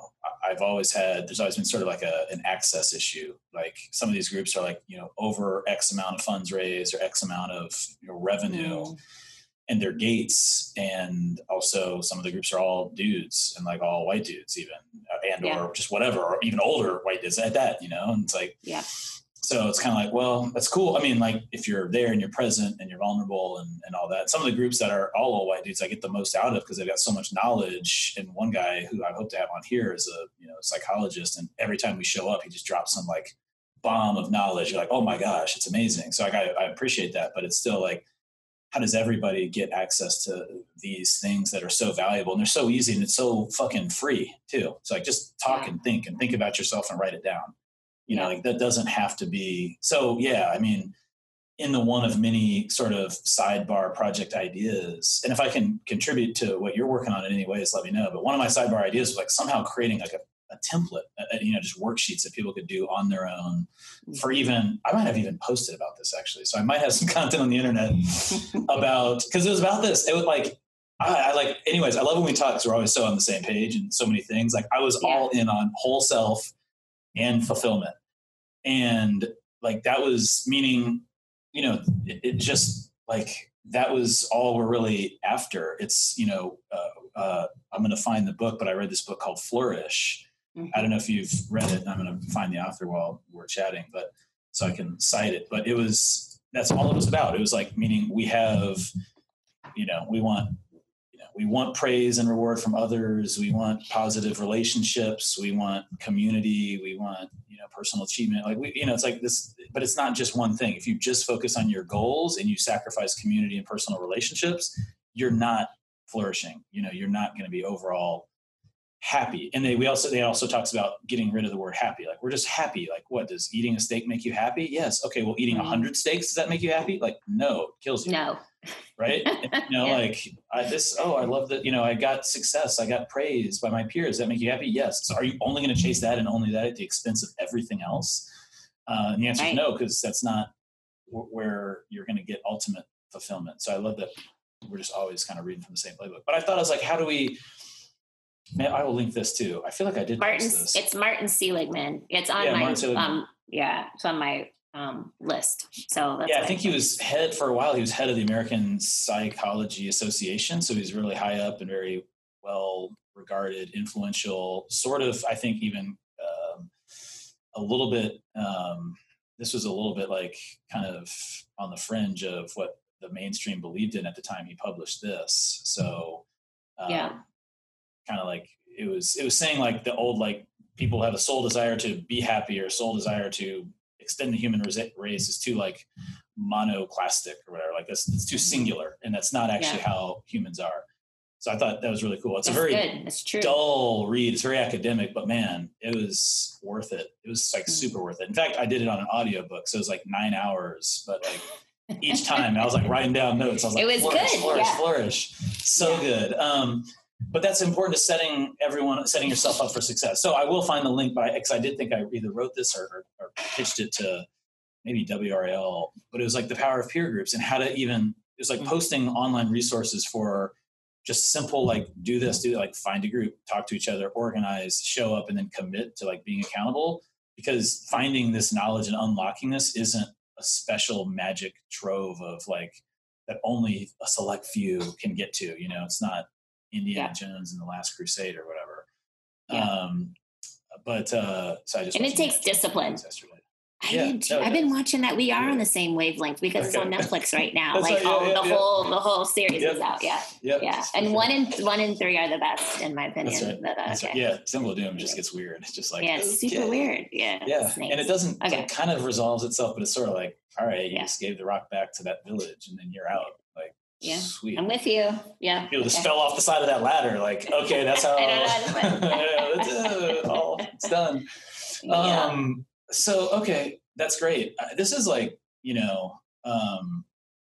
[SPEAKER 1] i've always had there's always been sort of like a an access issue. Like some of these groups are like you know over x amount of funds raised or x amount of you know, revenue mm. and their gates and also some of the groups are all dudes and like all white dudes even uh, and yeah. or just whatever or even older white dudes at that you know and it's like
[SPEAKER 2] yeah
[SPEAKER 1] so it's kind of like well that's cool. I mean like if you're there and you're present and you're vulnerable and, and all that some of the groups that are all, all white dudes i get the most out of because they've got so much knowledge. And one guy who i hope to have on here is a you know psychologist and every time we show up he just drops some like bomb of knowledge. You're like oh my gosh it's amazing. So like, I, I appreciate that but it's still like how does everybody get access to these things that are so valuable? And they're so easy and it's so fucking free too. It's like just talk and think and think about yourself and write it down you know like that doesn't have to be so yeah i mean in the one of many sort of sidebar project ideas and if i can contribute to what you're working on in any ways let me know but one of my sidebar ideas was like somehow creating like a a template, uh, you know, just worksheets that people could do on their own for mm-hmm. even, I might have even posted about this actually. So I might have some [laughs] content on the internet [laughs] about, cause it was about this. It was like, I, I like, anyways, I love when we talk because we're always so on the same page and so many things. Like I was yeah. all in on whole self and fulfillment. And like that was meaning, you know, it, it just like that was all we're really after. It's, you know, uh, uh, I'm going to find the book, but I read this book called Flourish Mm-hmm. I don't know if you've read it. I'm going to find the author while we're chatting, but so I can cite it. But it was that's all it was about. It was like meaning we have, you know, we want, we want praise and reward from others. We want positive relationships. We want community. We want you know personal achievement. Like we, you know, it's like this, but it's not just one thing. If you just focus on your goals and you sacrifice community and personal relationships, you're not flourishing. You know, you're not going to be overall happy. And they we also they also talks about getting rid of the word happy. Like we're just happy. Like what does eating a steak make you happy? Yes. Okay. Well, eating a mm-hmm. hundred steaks does that make you happy? Like no, it kills you.
[SPEAKER 2] No.
[SPEAKER 1] Right. [laughs] you know, yeah. like I, this. Oh, I love that. You know, I got success. I got praise by my peers. Does that make you happy? Yes. So are you only going to chase that and only that at the expense of everything else? Uh, and the answer right. is no, because that's not w- where you're going to get ultimate fulfillment. So I love that we're just always kind of reading from the same playbook. But I thought I was like, how do we? Man, I will link this too. I feel like I did.
[SPEAKER 2] Martin, it's Martin Seligman. It's on yeah, my um, yeah, it's on my um, list. So
[SPEAKER 1] yeah, I think he was head for a while. He was head of the American Psychology Association, so he's really high up and very well regarded, influential. Sort of, I think, even um, a little bit. Um, this was a little bit like kind of on the fringe of what the mainstream believed in at the time he published this. So
[SPEAKER 2] um, yeah,
[SPEAKER 1] kind of like it was it was saying like the old like people have a soul desire to be happy or soul desire to extend the human race is too like monoclastic or whatever like that's it's too singular and that's not actually yeah. how humans are so i thought that was really cool it's
[SPEAKER 2] that's
[SPEAKER 1] a very
[SPEAKER 2] good. true.
[SPEAKER 1] dull read it's very academic but man it was worth it it was like mm. super worth it in fact i did it on an audiobook so it was like nine hours but like each [laughs] time i was like writing down notes i was like
[SPEAKER 2] it was
[SPEAKER 1] flourish
[SPEAKER 2] good.
[SPEAKER 1] flourish
[SPEAKER 2] yeah.
[SPEAKER 1] flourish so yeah. good um but that's important to setting everyone setting yourself up for success so i will find the link by because I, did think i either wrote this or, or, or, pitched it to maybe wrl but it was like the power of peer groups and how to even it was like mm-hmm. posting online resources for just simple like do this do like find a group talk to each other organize show up and then commit to like being accountable because finding this knowledge and unlocking this isn't a special magic trove of like that only a select few can get to you know it's not Indiana yeah. Jones and the Last Crusade or whatever. Yeah. Um, but uh, so I just
[SPEAKER 2] and it takes discipline. Yesterday. I yeah, did too. I've been watching that. We are on the same wavelength because okay. it's on [laughs] Netflix right now. like all, yeah, the whole the whole series yep. is out. Yeah, yep. yeah. And one and one and three are the best in my opinion.
[SPEAKER 1] That's right.
[SPEAKER 2] But,
[SPEAKER 1] uh, okay. right. Yeah, Temple of Doom just gets weird. It's just like
[SPEAKER 2] yeah, it's super okay. weird. Yeah,
[SPEAKER 1] yeah, and it doesn't. Okay. It kind of resolves itself, but it's sort of like, all right, you just gave the rock back to that village, and then you're out.
[SPEAKER 2] Yeah, Sweet. I'm with you. Yeah.
[SPEAKER 1] You just fell off the side of that ladder. Like, [laughs] okay, that's how. [laughs] yeah, that's, all, it's done. [laughs] Yeah. Um, so, okay, that's great. Uh, this is like, you know, um,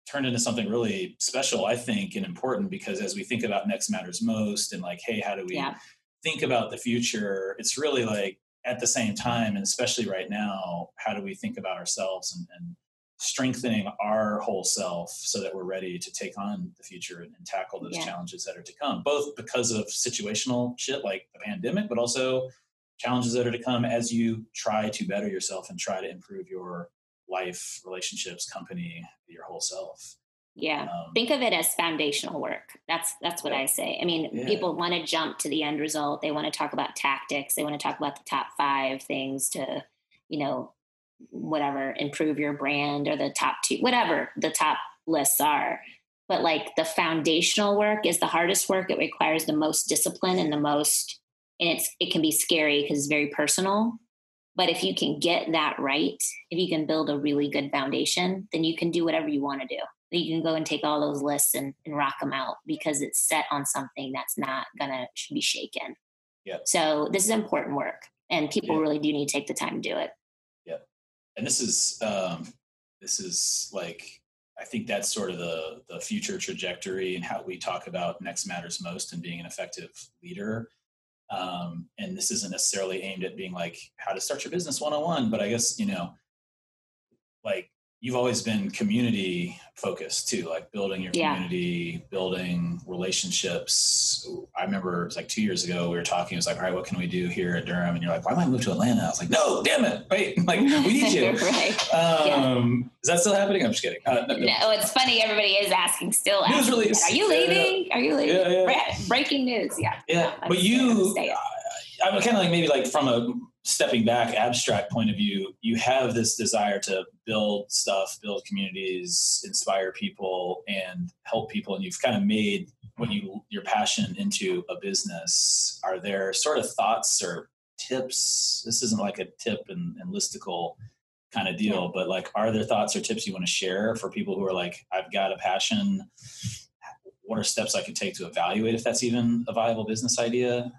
[SPEAKER 1] turned into something really special, I think, and important because as we think about next matters most and like, hey, how do we yeah. think about the future? It's really like at the same time, and especially right now, how do we think about ourselves and, and strengthening our whole self so that we're ready to take on the future and, and tackle those yeah. challenges that are to come, both because of situational shit like the pandemic, but also challenges that are to come as you try to better yourself and try to improve your life, relationships, company, your whole self.
[SPEAKER 2] Yeah. Um, Think of it as foundational work. That's that's what yeah. I say. I mean, yeah. people want to jump to the end result. They want to talk about tactics. They want to talk about the top 5 things to, you know, whatever, improve your brand or the top two, whatever the top lists are. But like the foundational work is the hardest work. It requires the most discipline and the most, and it's it can be scary because it's very personal. But if you can get that right, if you can build a really good foundation, then you can do whatever you want to do. You can go and take all those lists and, and rock them out because it's set on something that's not gonna be shaken.
[SPEAKER 1] Yeah.
[SPEAKER 2] So this is important work, and people yeah. really do need to take the time to do it
[SPEAKER 1] and this is um, this is like I think that's sort of the the future trajectory and how we talk about next matters most and being an effective leader. Um, and this isn't necessarily aimed at being like how to start your business 101, but I guess you know, like you've always been community focused too, like building your community, yeah. building relationships. I remember it was like two years ago, we were talking, it was like, all right, what can we do here at Durham? And you're like, why might I move to Atlanta? I was like, no, damn it. Wait, [laughs] like we need you. [laughs]
[SPEAKER 2] right.
[SPEAKER 1] Um, yeah. Is that still happening? I'm just kidding. Uh,
[SPEAKER 2] no, no, it's funny. Everybody is asking still.
[SPEAKER 1] News
[SPEAKER 2] asking,
[SPEAKER 1] release.
[SPEAKER 2] Are you leaving? Yeah, Are you leaving? Breaking news. Yeah.
[SPEAKER 1] Yeah. but you, I'm kind of like maybe like from a stepping back, abstract point of view, you have this desire to build stuff, build communities, inspire people, and help people, and you've kind of made what you your passion into a business. Are there sort of thoughts or tips? This isn't like a tip and, and listicle kind of deal, but like, are there thoughts or tips you want to share for people who are like, I've got a passion? What are steps I can take to evaluate if that's even a viable business idea?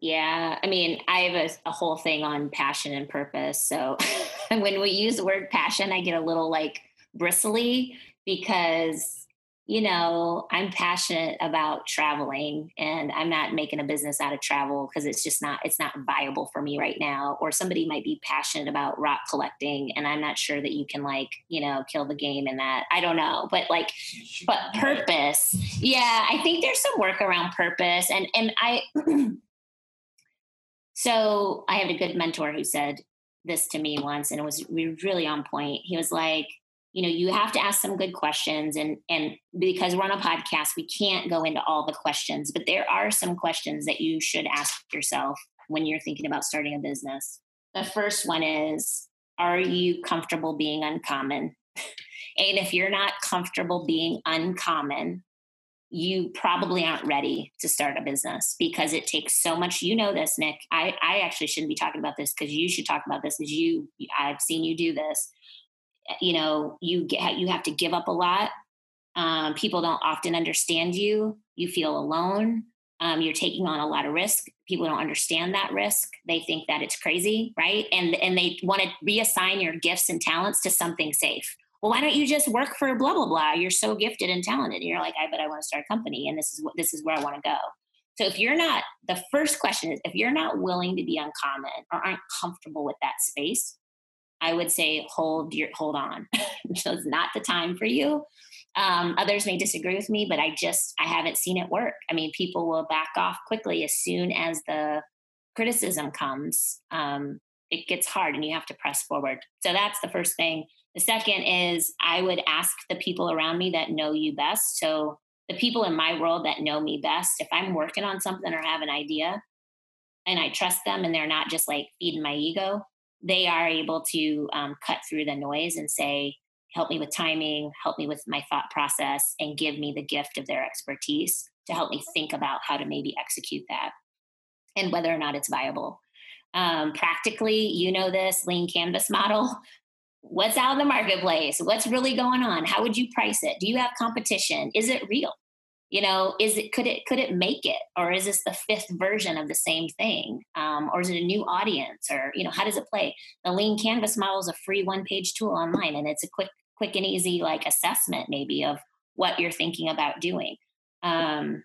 [SPEAKER 2] Yeah, I mean, I have a, a whole thing on passion and purpose. So [laughs] when we use the word passion, I get a little like bristly because you know, I'm passionate about traveling and I'm not making a business out of travel because it's just not it's not viable for me right now or somebody might be passionate about rock collecting and I'm not sure that you can like, you know, kill the game in that. I don't know, but like but purpose. Yeah, I think there's some work around purpose and and I [clears throat] So, I had a good mentor who said this to me once and it was really on point. He was like you know you have to ask some good questions and and because we're on a podcast we can't go into all the questions but there are some questions that you should ask yourself when you're thinking about starting a business the first one is are you comfortable being uncommon [laughs] and if you're not comfortable being uncommon you probably aren't ready to start a business because it takes so much. You know this nick. I, I actually shouldn't be talking about this because you should talk about this as you i've seen you do this. You know you get you have to give up a lot. Um, people don't often understand you. You feel alone. Um, you're taking on a lot of risk. People don't understand that risk. They think that it's crazy right? And and they want to reassign your gifts and talents to something safe well why don't you just work for blah blah blah you're so gifted and talented and you're like i but i want to start a company and this is what this is where i want to go so if you're not the first question is if you're not willing to be uncommon or aren't comfortable with that space I would say hold your hold on. [laughs] so it's not the time for you. Um, others may disagree with me, but I just I haven't seen it work. I mean, people will back off quickly as soon as the criticism comes. Um, it gets hard, and you have to press forward. So that's the first thing. The second is I would ask the people around me that know you best. So the people in my world that know me best, if I'm working on something or have an idea, and I trust them, and they're not just like feeding my ego, they are able to um, cut through the noise and say, help me with timing, help me with my thought process, and give me the gift of their expertise to help me think about how to maybe execute that and whether or not it's viable. Um, practically, you know this lean canvas model. What's out in the marketplace? What's really going on? How would you price it? Do you have competition? Is it real? you know is it could it could it make it or is this the fifth version of the same thing um, or is it a new audience or you know how does it play the lean canvas model is a free one page tool online and it's a quick quick and easy like assessment maybe of what you're thinking about doing um,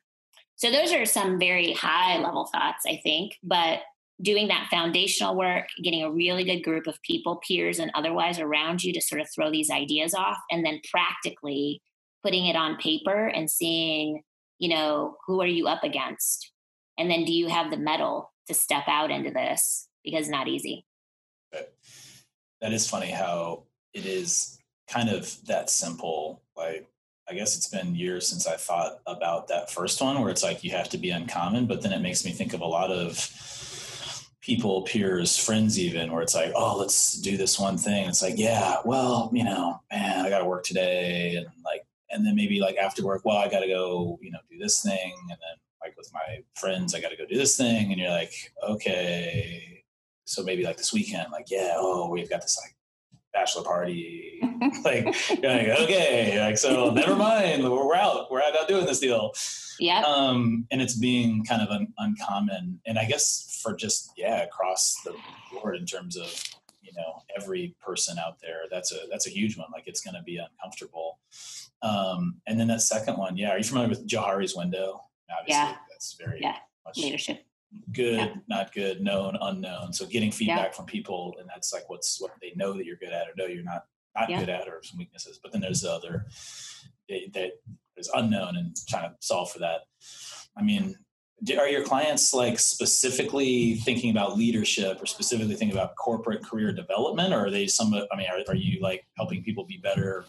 [SPEAKER 2] so those are some very high level thoughts i think but doing that foundational work getting a really good group of people peers and otherwise around you to sort of throw these ideas off and then practically putting it on paper and seeing, you know, who are you up against? And then do you have the mettle to step out into this? Because not easy.
[SPEAKER 1] That is funny how it is kind of that simple. Like, I guess it's been years since I thought about that first one where it's like you have to be uncommon, but then it makes me think of a lot of people, peers, friends, even where it's like, oh, let's do this one thing. It's like, yeah, well, you know, man, I got to work today. And like, and then maybe like after work, well, I got to go, you know, do this thing, and then like with my friends, I got to go do this thing, and you're like, okay, so maybe like this weekend, like, yeah, oh, we've got this like bachelor party, [laughs] like, like, okay, like so, never mind, we're, out, we're out doing this deal.
[SPEAKER 2] Yeah.
[SPEAKER 1] Um, and it's being kind of un- uncommon, and I guess for just yeah across the board in terms of you know every person out there that's a that's a huge one like it's going to be uncomfortable um, and then that second one, yeah. Are you familiar with Johari's window?
[SPEAKER 2] Obviously, yeah.
[SPEAKER 1] that's very
[SPEAKER 2] yeah. much leadership.
[SPEAKER 1] Good, yeah. not good, known, unknown. So getting feedback yeah. from people, and that's like what's what they know that you're good at, or know you're not not yeah. good at, or some weaknesses. But then there's the other eh, that is unknown, and trying to solve for that. I mean, are your clients like specifically thinking about leadership or specifically thinking about corporate career development or are they some i mean are, are you like helping people be better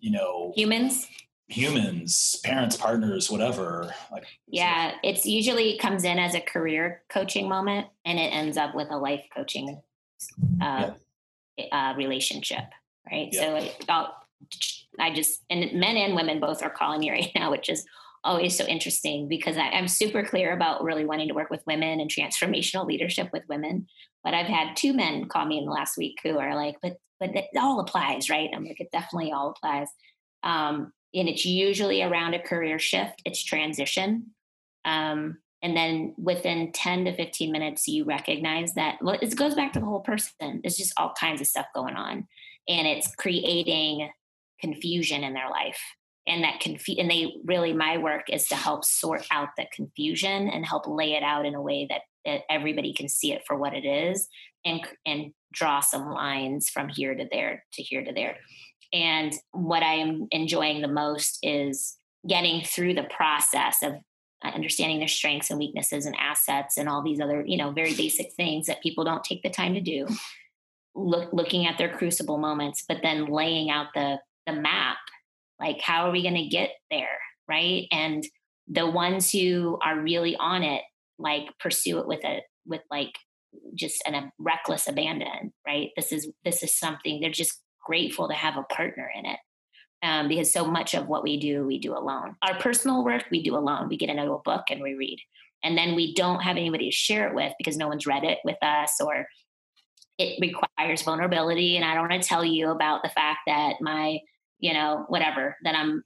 [SPEAKER 1] you know
[SPEAKER 2] humans
[SPEAKER 1] humans, parents, partners, whatever. Like,
[SPEAKER 2] yeah, it's usually comes in as a career coaching moment, and it ends up with a life coaching uh, yeah. uh, relationship, right? Yeah. So it, I just and men and women both are calling me [laughs] right now, which is always so interesting because I, am super clear about really wanting to work with women and transformational leadership with women. But I've had two men call me in the last week who are like, "But but it all applies, right?" I'm like, "It definitely all applies." Um, and it's usually around a career shift. It's transition. Um, and then within 10 to 15 minutes, you recognize that well, it goes back to the whole person. It's just all kinds of stuff going on. And it's creating confusion in their life and that confu- and they really my work is to help sort out the confusion and help lay it out in a way that, that everybody can see it for what it is and and draw some lines from here to there to here to there and what i am enjoying the most is getting through the process of uh, understanding their strengths and weaknesses and assets and all these other you know very basic things that people don't take the time to do. Look, looking at their crucible moments but then laying out the the map like how are we going to get there right? And the ones who are really on it like pursue it with a with like just an, a reckless abandon right? This is this is something they're just grateful to have a partner in it um, because so much of what we do we do alone. Our personal work we do alone. We get into a book and we read. And then we don't have anybody to share it with because no one's read it with us or it requires vulnerability. And i don't want to tell you about the fact that my you know, whatever, that I'm,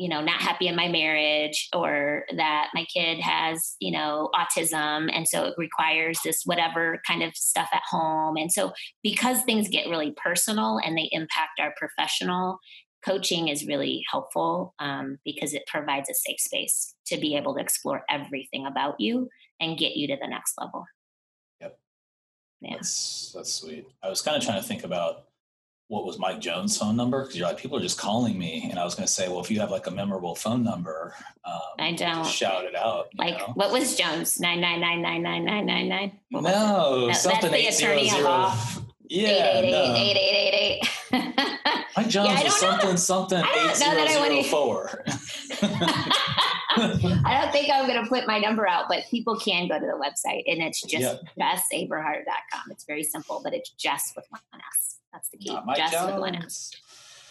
[SPEAKER 2] you know, not happy in my marriage or that my kid has, you know, autism. And so it requires this whatever kind of stuff at home. And so because things get really personal and they impact our professional, coaching is really helpful um, because it provides a safe space to be able to explore everything about you and get you to the next level.
[SPEAKER 1] Yep. Yeah. That's, that's sweet. I was kind of trying to think about what was Mike Jones' phone number? Because you're like, people are just calling me, and I was going to say, well, if you have like a memorable phone number, um,
[SPEAKER 2] I don't
[SPEAKER 1] shout it out.
[SPEAKER 2] Like, know? what was Jones? Nine nine nine nine nine nine nine nine.
[SPEAKER 1] No, no, something
[SPEAKER 2] that's the attorney
[SPEAKER 1] zero,
[SPEAKER 2] law.
[SPEAKER 1] Yeah,
[SPEAKER 2] eight eight eight eight eight eight
[SPEAKER 1] eight. Mike Jones yeah, was something know. something eight zero zero four.
[SPEAKER 2] I don't think I'm going to put my number out, but people can go to the website, and it's just yep. jusaverhart.com. It's very simple, but it's just with one S. That's the key. Just Jones. with one S.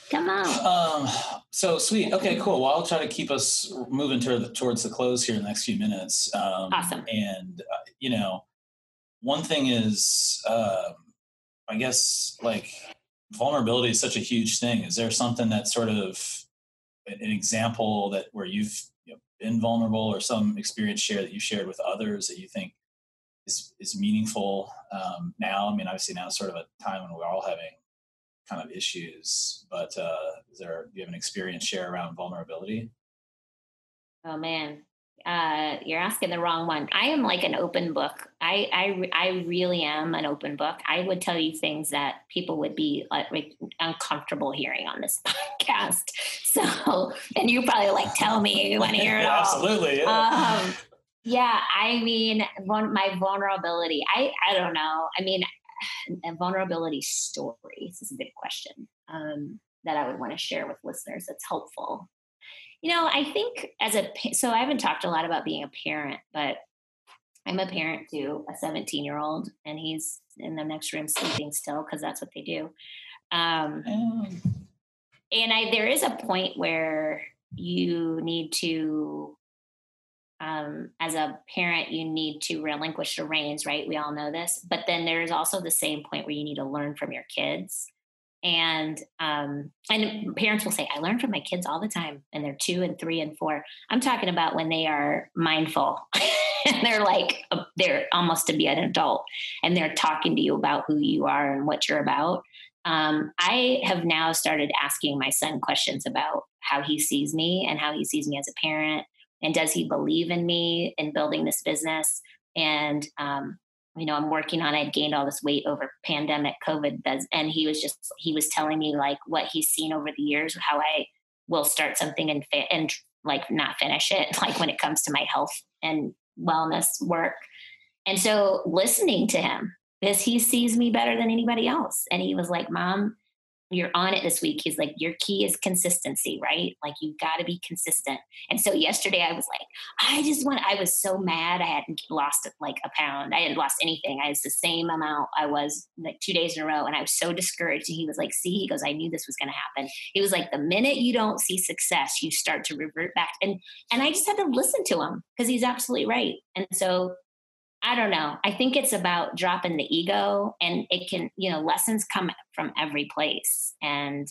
[SPEAKER 2] Come on.
[SPEAKER 1] Um, so sweet. Okay, cool. Well, I'll try to keep us moving toward the, towards the close here in the next few minutes.
[SPEAKER 2] Um, awesome.
[SPEAKER 1] And uh, you know, one thing is, uh, I guess, like vulnerability is such a huge thing. Is there something that sort of an example that where you've you know, been vulnerable or some experience share that you shared with others that you think is is meaningful um, now? I mean, obviously now is sort of a time when we're all having kind of issues, but uh, is there do you have an experience share around vulnerability?
[SPEAKER 2] Oh man, uh, you're asking the wrong one. I am like an open book. I, I, I really am an open book. I would tell you things that people would be uh, like uncomfortable hearing on this [laughs] podcast. So, and you probably like tell me you want to hear it all. [laughs]
[SPEAKER 1] Absolutely. Yeah.
[SPEAKER 2] Um, yeah. I mean, my vulnerability. I, I don't know. I mean, [sighs] a vulnerability story. This is a good question um, that I would want to share with listeners. That's helpful. You know, I think as a so I haven't talked a lot about being a parent, but I'm a parent to a 17 year old, and he's in the next room sleeping still because that's what they do. Um, mm. And I there is a point where you need to, um, as a parent, you need to relinquish the reins, right? We all know this, but then there's also the same point where you need to learn from your kids. And um, and parents will say i learn from my kids all the time and they're two and three and four. I'm talking about when they are mindful. [laughs] And they're like they're almost to be an adult and they're talking to you about who you are and what you're about. Um, i have now started asking my son questions about how he sees me and how he sees me as a parent and does he believe in me in building this business and um, you know, I'm working on, I'd gained all this weight over pandemic COVID. And he was just, he was telling me like what he's seen over the years, how I will start something and, fi- and like not finish it, [laughs] like when it comes to my health and wellness work. And so listening to him, because he sees me better than anybody else. And he was like, Mom, you're on it this week. He's like, your key is consistency, right? Like you got to be consistent. And so yesterday I was like, I just want, I was so mad. I hadn't lost like a pound. I hadn't lost anything. I was the same amount I was like two days in a row. And I was so discouraged. And he was like, see, he goes, I knew this was going to happen. He was like, the minute you don't see success, you start to revert back. And, and I just had to listen to him because he's absolutely right. And so I don't know. I think it's about dropping the ego and it can, you know, lessons come from every place. And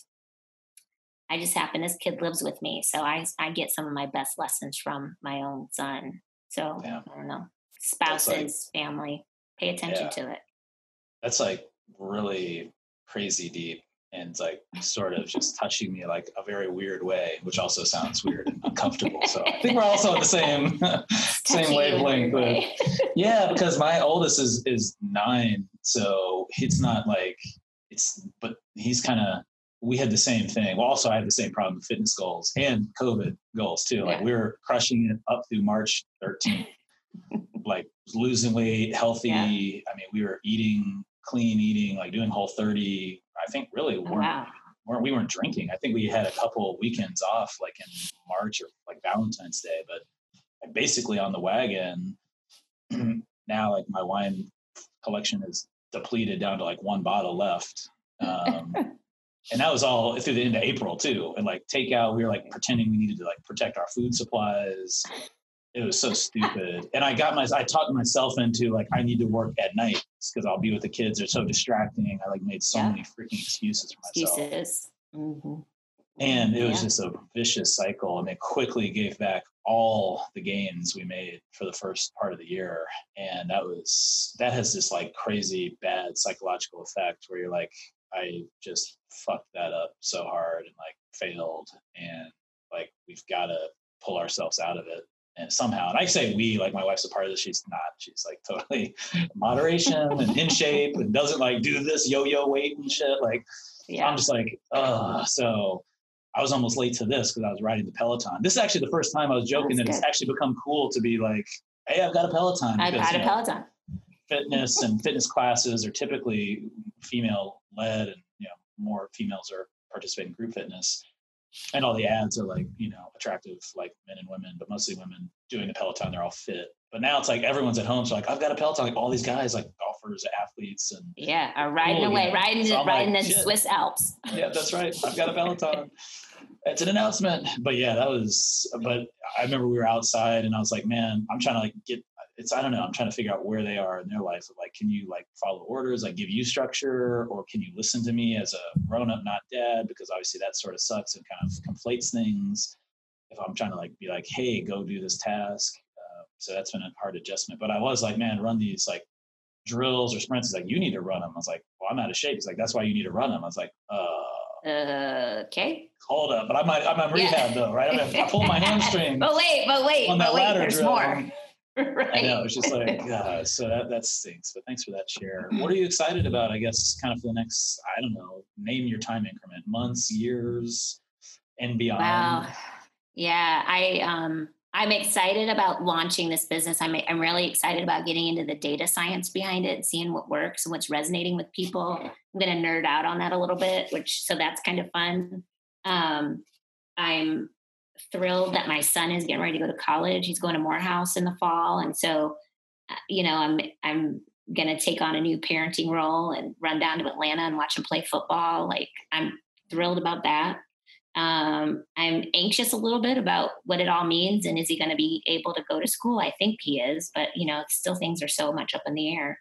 [SPEAKER 2] I just happen this kid lives with me. So I I get some of my best lessons from my own son. So yeah. I don't know. Spouses, like, family. Pay attention yeah. to it.
[SPEAKER 1] That's like really crazy deep and like sort of just touching me like a very weird way, which also sounds weird and uncomfortable. So I think we're also on the same [laughs] same wavelength. But [laughs] yeah, because my oldest is is nine, so it's not like it's. But he's kind of. We had the same thing. Well, also I had the same problem with fitness goals and COVID goals too. Like we were crushing it up through March 13th. [laughs] like losing weight, healthy. Yeah. I mean, we were eating clean eating, like doing whole 30, I think really oh, weren't, wow. weren't we weren't drinking. I think we had a couple of weekends off, like in March or like Valentine's Day, but basically on the wagon. [clears throat] now, like my wine collection is depleted down to like one bottle left. Um, [laughs] and that was all through the end of April too. And like takeout, we were like pretending we needed to like protect our food supplies it was so stupid. And I got my, I talked myself into like, I need to work at night because I'll be with the kids. They're so distracting. I like made so yeah. many freaking excuses for myself. Excuses. Mm-hmm. And it was yeah. just a vicious cycle. And it quickly gave back all the gains we made for the first part of the year. And that was, that has this like crazy bad psychological effect where you're like, I just fucked that up so hard and like failed. And like, we've got to pull ourselves out of it and somehow, and I say we, like my wife's a part of this. She's not. She's like totally moderation and in shape and doesn't like do this yo-yo weight and shit. Like yeah. I'm just like, uh. So I was almost late to this because I was riding the Peloton. This is actually the first time I was joking That's that good. it's actually become cool to be like, hey, I've got a Peloton.
[SPEAKER 2] I've had a Peloton.
[SPEAKER 1] Fitness and fitness classes are typically female led, and you know more females are participating in group fitness and all the ads are like you know attractive like men and women but mostly women doing the peloton they're all fit. But now it's like everyone's at home so like i've got a peloton like all these guys like golfers athletes and
[SPEAKER 2] yeah are riding cool, away you know? riding so riding like, the swiss alps.
[SPEAKER 1] Yeah that's right. I've got a peloton. It's an announcement. But yeah that was but i remember we were outside and i was like man i'm trying to like get it's I don't know. I'm trying to figure out where they are in their life. Like, can you like follow orders, like give you structure, or can you listen to me as a grown up, not dad? Because obviously that sort of sucks and kind of conflates things. If I'm trying to like be like, hey, go do this task. Uh, so that's been a hard adjustment. But I was like, man, run these like drills or sprints. He's like, you need to run them. I was like, well, I'm out of shape. He's like, that's why you need to run them. I was like, uh,
[SPEAKER 2] uh okay.
[SPEAKER 1] Hold up, but I'm I'm on rehab yeah. though, right? I, mean, I pulled my [laughs] hamstring.
[SPEAKER 2] but wait, but wait, but wait, there's drill. more.
[SPEAKER 1] Right. I know. It's just like, yeah, [laughs] so that, that stinks. But thanks for that share. What are you excited about, I guess, kind of for the next, I don't know, name your time increment, months, years, and beyond? Wow.
[SPEAKER 2] Yeah. I, um, I'm excited about launching this business. I'm, I'm really excited about getting into the data science behind it, seeing what works and what's resonating with people. I'm going to nerd out on that a little bit, which so that's kind of fun. Um, I'm thrilled that my son is getting ready to go to college. He's going to Morehouse in the fall, and so uh, you know I'm I'm going to take on a new parenting role and run down to Atlanta and watch him play football. Like I'm thrilled about that. Um, I'm anxious a little bit about what it all means and is he going to be able to go to school? I think he is, but you know, still things are so much up in the air.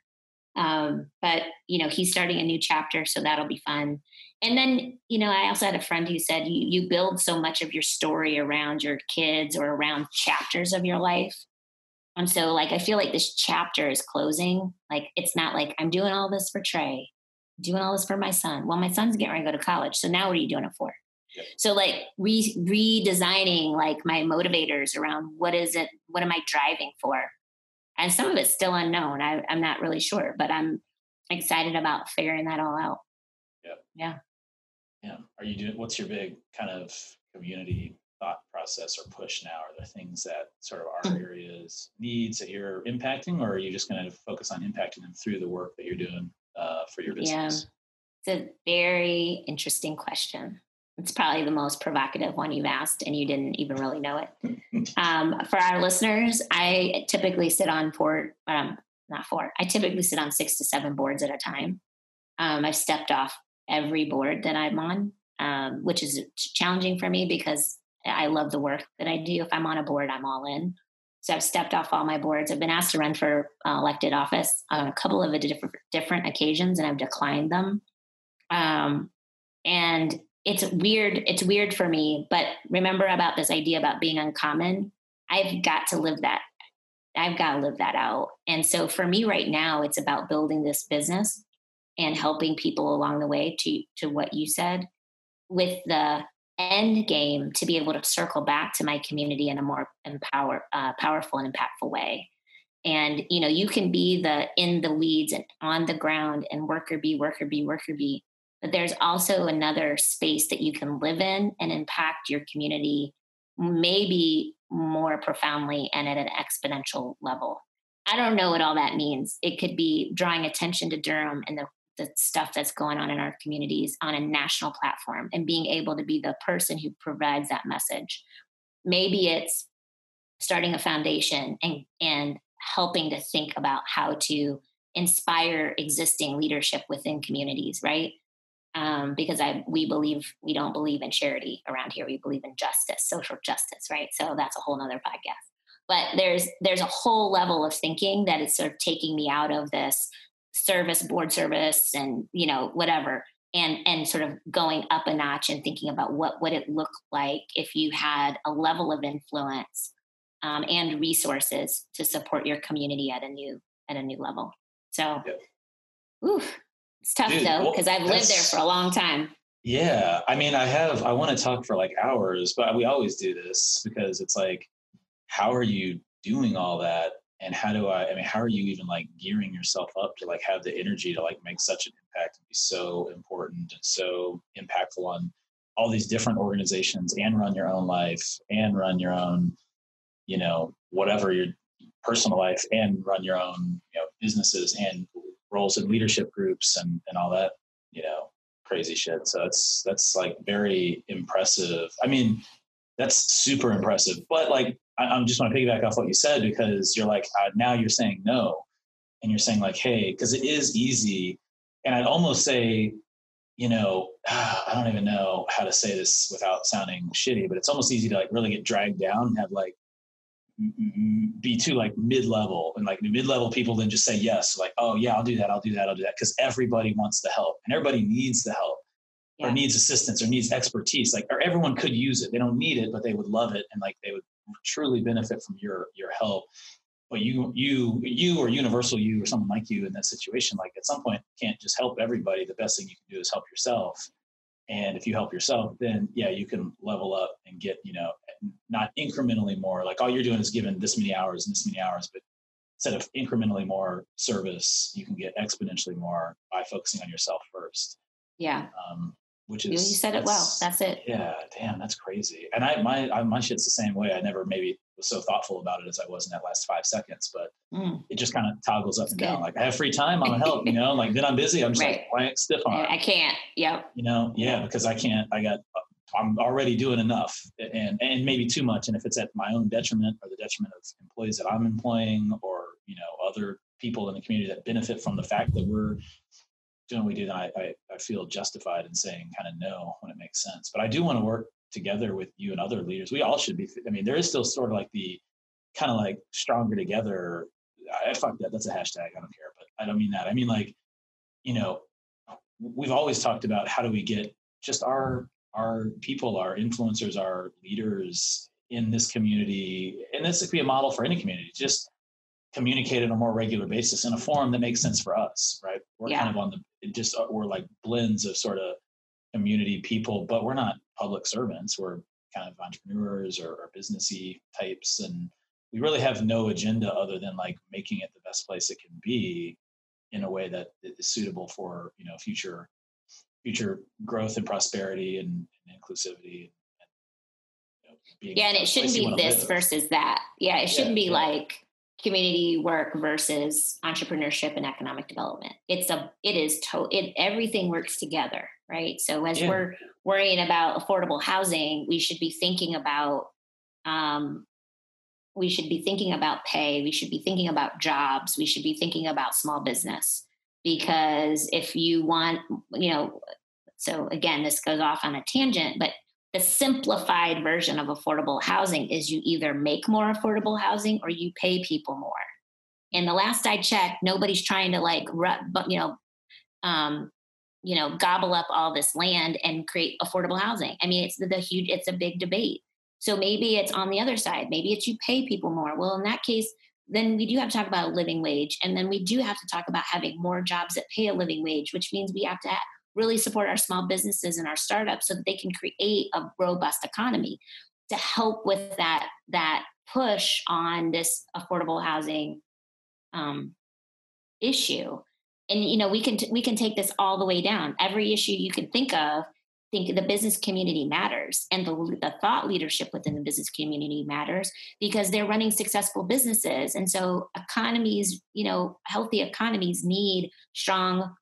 [SPEAKER 2] Um, but you know, he's starting a new chapter, so that'll be fun and then you know i also had a friend who said you, you build so much of your story around your kids or around chapters of your life. And so like i feel like this chapter is closing. Like it's not like i'm doing all this for trey doing all this for my son. Well my son's getting ready to go to college so now what are you doing it for? Yep. so like re- redesigning like my motivators around what is it what am i driving for? And some of it's still unknown. I, i'm not really sure but i'm excited about figuring that all out. Yeah
[SPEAKER 1] yeah are you doing what's your big kind of community thought process or push now are there things that sort of our hmm. areas needs that you're impacting or are you just going to focus on impacting them through the work that you're doing uh, for your business
[SPEAKER 2] yeah It's a very interesting question. It's probably the most provocative one you've asked, and you didn't even really know it. [laughs] um, for our listeners, I typically sit on four, um, not four, I typically sit on six to seven boards at a time. Um, I've stepped off every board that I'm on, um, which is challenging for me because I love the work that I do. If I'm on a board, I'm all in. So I've stepped off all my boards. I've been asked to run for uh, elected office on a couple of different different occasions, and I've declined them. Um, and it's weird. It's weird for me. But remember about this idea about being uncommon. I've got to live that. I've got to live that out. And so for me right now, it's about building this business and helping people along the way. To to what you said, with the end game to be able to circle back to my community in a more empower, uh, powerful and impactful way. And you know, you can be the in the weeds and on the ground and worker bee, worker bee, worker bee, but there's also another space that you can live in and impact your community maybe more profoundly and at an exponential level. I don't know what all that means. It could be drawing attention to Durham and the the stuff that's going on in our communities on a national platform and being able to be the person who provides that message. Maybe it's starting a foundation and, and helping to think about how to inspire existing leadership within communities, right? Um, because I we believe we don't believe in charity around here. We believe in justice, social justice, right? So that's a whole nother podcast. But there's there's a whole level of thinking that is sort of taking me out of this service board service and you know whatever and and sort of going up a notch and thinking about what would it look like if you had a level of influence um, and resources to support your community at a new at a new level. So yep. oof, it's tough Dude, though because well, i've lived there for a long time.
[SPEAKER 1] Yeah i mean i have i want to talk for like hours but we always do this because it's like how are you doing all that and how do I, I mean, how are you even like gearing yourself up to like have the energy to like make such an impact and be so important and so impactful on all these different organizations and run your own life and run your own, you know, whatever your personal life and run your own, you know, businesses and roles in leadership groups and, and all that, you know, crazy shit. So it's, that's like very impressive. I mean, that's super impressive, but like I, am just want to piggyback off what you said because you're like uh, now you're saying no, and you're saying like hey because it is easy, and I'd almost say you know [sighs] I don't even know how to say this without sounding shitty, but it's almost easy to like really get dragged down and have like be too like mid-level. And like mid-level people then just say yes. Like oh yeah i'll do that. I'll do that. I'll do that. Because everybody wants the help and everybody needs the help yeah. or needs assistance or needs expertise. Like or everyone could use it. They don't need it but they would love it and like they would truly benefit from your your help but you you you or universal you or someone like you in that situation like at some point can't just help everybody. The best thing you can do is help yourself. And if you help yourself then yeah you can level up and get you know not incrementally more. Like all you're doing is giving this many hours and this many hours but instead of incrementally more service you can get exponentially more by focusing on yourself first.
[SPEAKER 2] Yeah.
[SPEAKER 1] Um, which is
[SPEAKER 2] you said it well. That's it.
[SPEAKER 1] Yeah, damn, that's crazy. And I my I, my shit's the same way. I never maybe was so thoughtful about it as I was in that last five seconds, but mm. it just kind of toggles up that's and good. down. Like I have free time, I'm gonna help. You know, like then I'm busy. I'm just right. like quiet, stiff on.
[SPEAKER 2] I can't. Yep.
[SPEAKER 1] You know, yeah, because I can't. I got. I'm already doing enough, and and maybe too much. And if it's at my own detriment or the detriment of employees that I'm employing, or you know other people in the community that benefit from the fact that we're doing what we do, then I, I, I feel justified in saying kind of no when it makes sense. But I do want to work together with you and other leaders. We all should be. I mean, there is still sort of like the kind of like stronger together. I fuck that. That's a hashtag. I don't care, but I don't mean that. I mean like, you know, we've always talked about how do we get just our our people, our influencers, our leaders in this community, and this could be a model for any community. Just communicate on a more regular basis in a form that makes sense for us, right? We're yeah. kind of on the just uh, we're like blends of sort of community people, but we're not public servants. We're kind of entrepreneurs or, or businessy types, and we really have no agenda other than like making it the best place it can be in a way that is suitable for you know future future growth and prosperity and, and inclusivity.
[SPEAKER 2] And, you know, yeah, and it shouldn't be this versus that. Yeah, it shouldn't yeah, be yeah. like community work versus entrepreneurship and economic development. It's a it is to it everything works together, right? So as yeah. we're worrying about affordable housing, we should be thinking about um, we should be thinking about pay, we should be thinking about jobs, we should be thinking about small business because if you want, you know, so again, this goes off on a tangent, but the simplified version of affordable housing is you either make more affordable housing or you pay people more. And the last I checked, nobody's trying to like, you know, um, you know, gobble up all this land and create affordable housing. I mean, it's the, the huge, it's a big debate. So maybe it's on the other side. Maybe it's you pay people more. Well, in that case, then we do have to talk about a living wage. And then we do have to talk about having more jobs that pay a living wage, which means we have to really support our small businesses and our startups so that they can create a robust economy to help with that that push on this affordable housing um, issue. And you know we can t- we can take this all the way down. Every issue you can think of think the business community matters and the, the thought leadership within the business community matters because they're running successful businesses. And so economies you know healthy economies need strong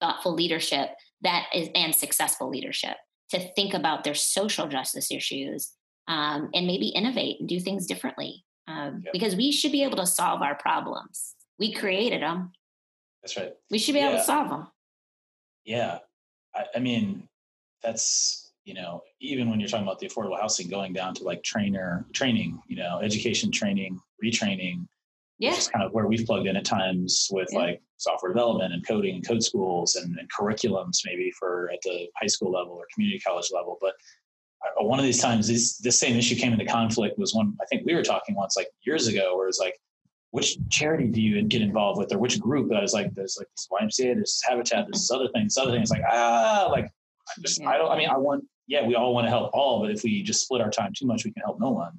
[SPEAKER 2] thoughtful leadership that is and successful leadership to think about their social justice issues um, and maybe innovate and do things differently um, yep. because we should be able to solve our problems. We created them
[SPEAKER 1] that's right.
[SPEAKER 2] We should be yeah. able to solve them
[SPEAKER 1] yeah. I, I mean that's you know even when you're talking about the affordable housing going down to like trainer training you know education training retraining yeah. which is kind of where we've plugged in at times with yeah. like software development and coding and code schools and, and, curriculums maybe for at the high school level or community college level but one of these times this, this same issue came into conflict was when i think we were talking once like years ago where it's like which charity do you get involved with or which group i was like there's like this ymca there's habitat there's other thing, this other things like ah like I just yeah. I don't I mean I want yeah we all want to help all but if we just split our time too much we can help no one.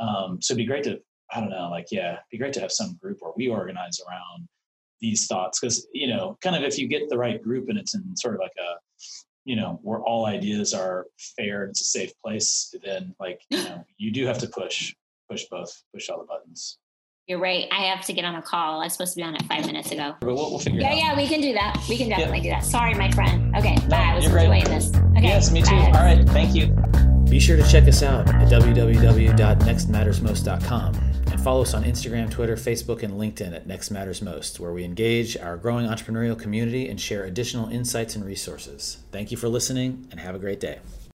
[SPEAKER 1] Um, so it'd be great to I don't know like yeah it'd be great to have some group where we organize around these thoughts because you know kind of if you get the right group and it's in sort of like a you know where all ideas are fair and it's a safe place then like you [laughs] know you do have to push push both push all the buttons
[SPEAKER 2] you're right. I have to get on a call. I was supposed to be on it five minutes ago.
[SPEAKER 1] But we'll, we'll figure
[SPEAKER 2] yeah,
[SPEAKER 1] it out.
[SPEAKER 2] Yeah, we can do that. We can definitely yeah. do that. Sorry, my friend. Okay, no, bye. I was enjoying right. this. Okay,
[SPEAKER 1] yes, me too. Bye. All right, thank you. Be sure to check us out at www.nextmattersmost.com and follow us on Instagram, Twitter, Facebook, and LinkedIn at Next Matters Most, where we engage our growing entrepreneurial community and share additional insights and resources. Thank you for listening and have a great day.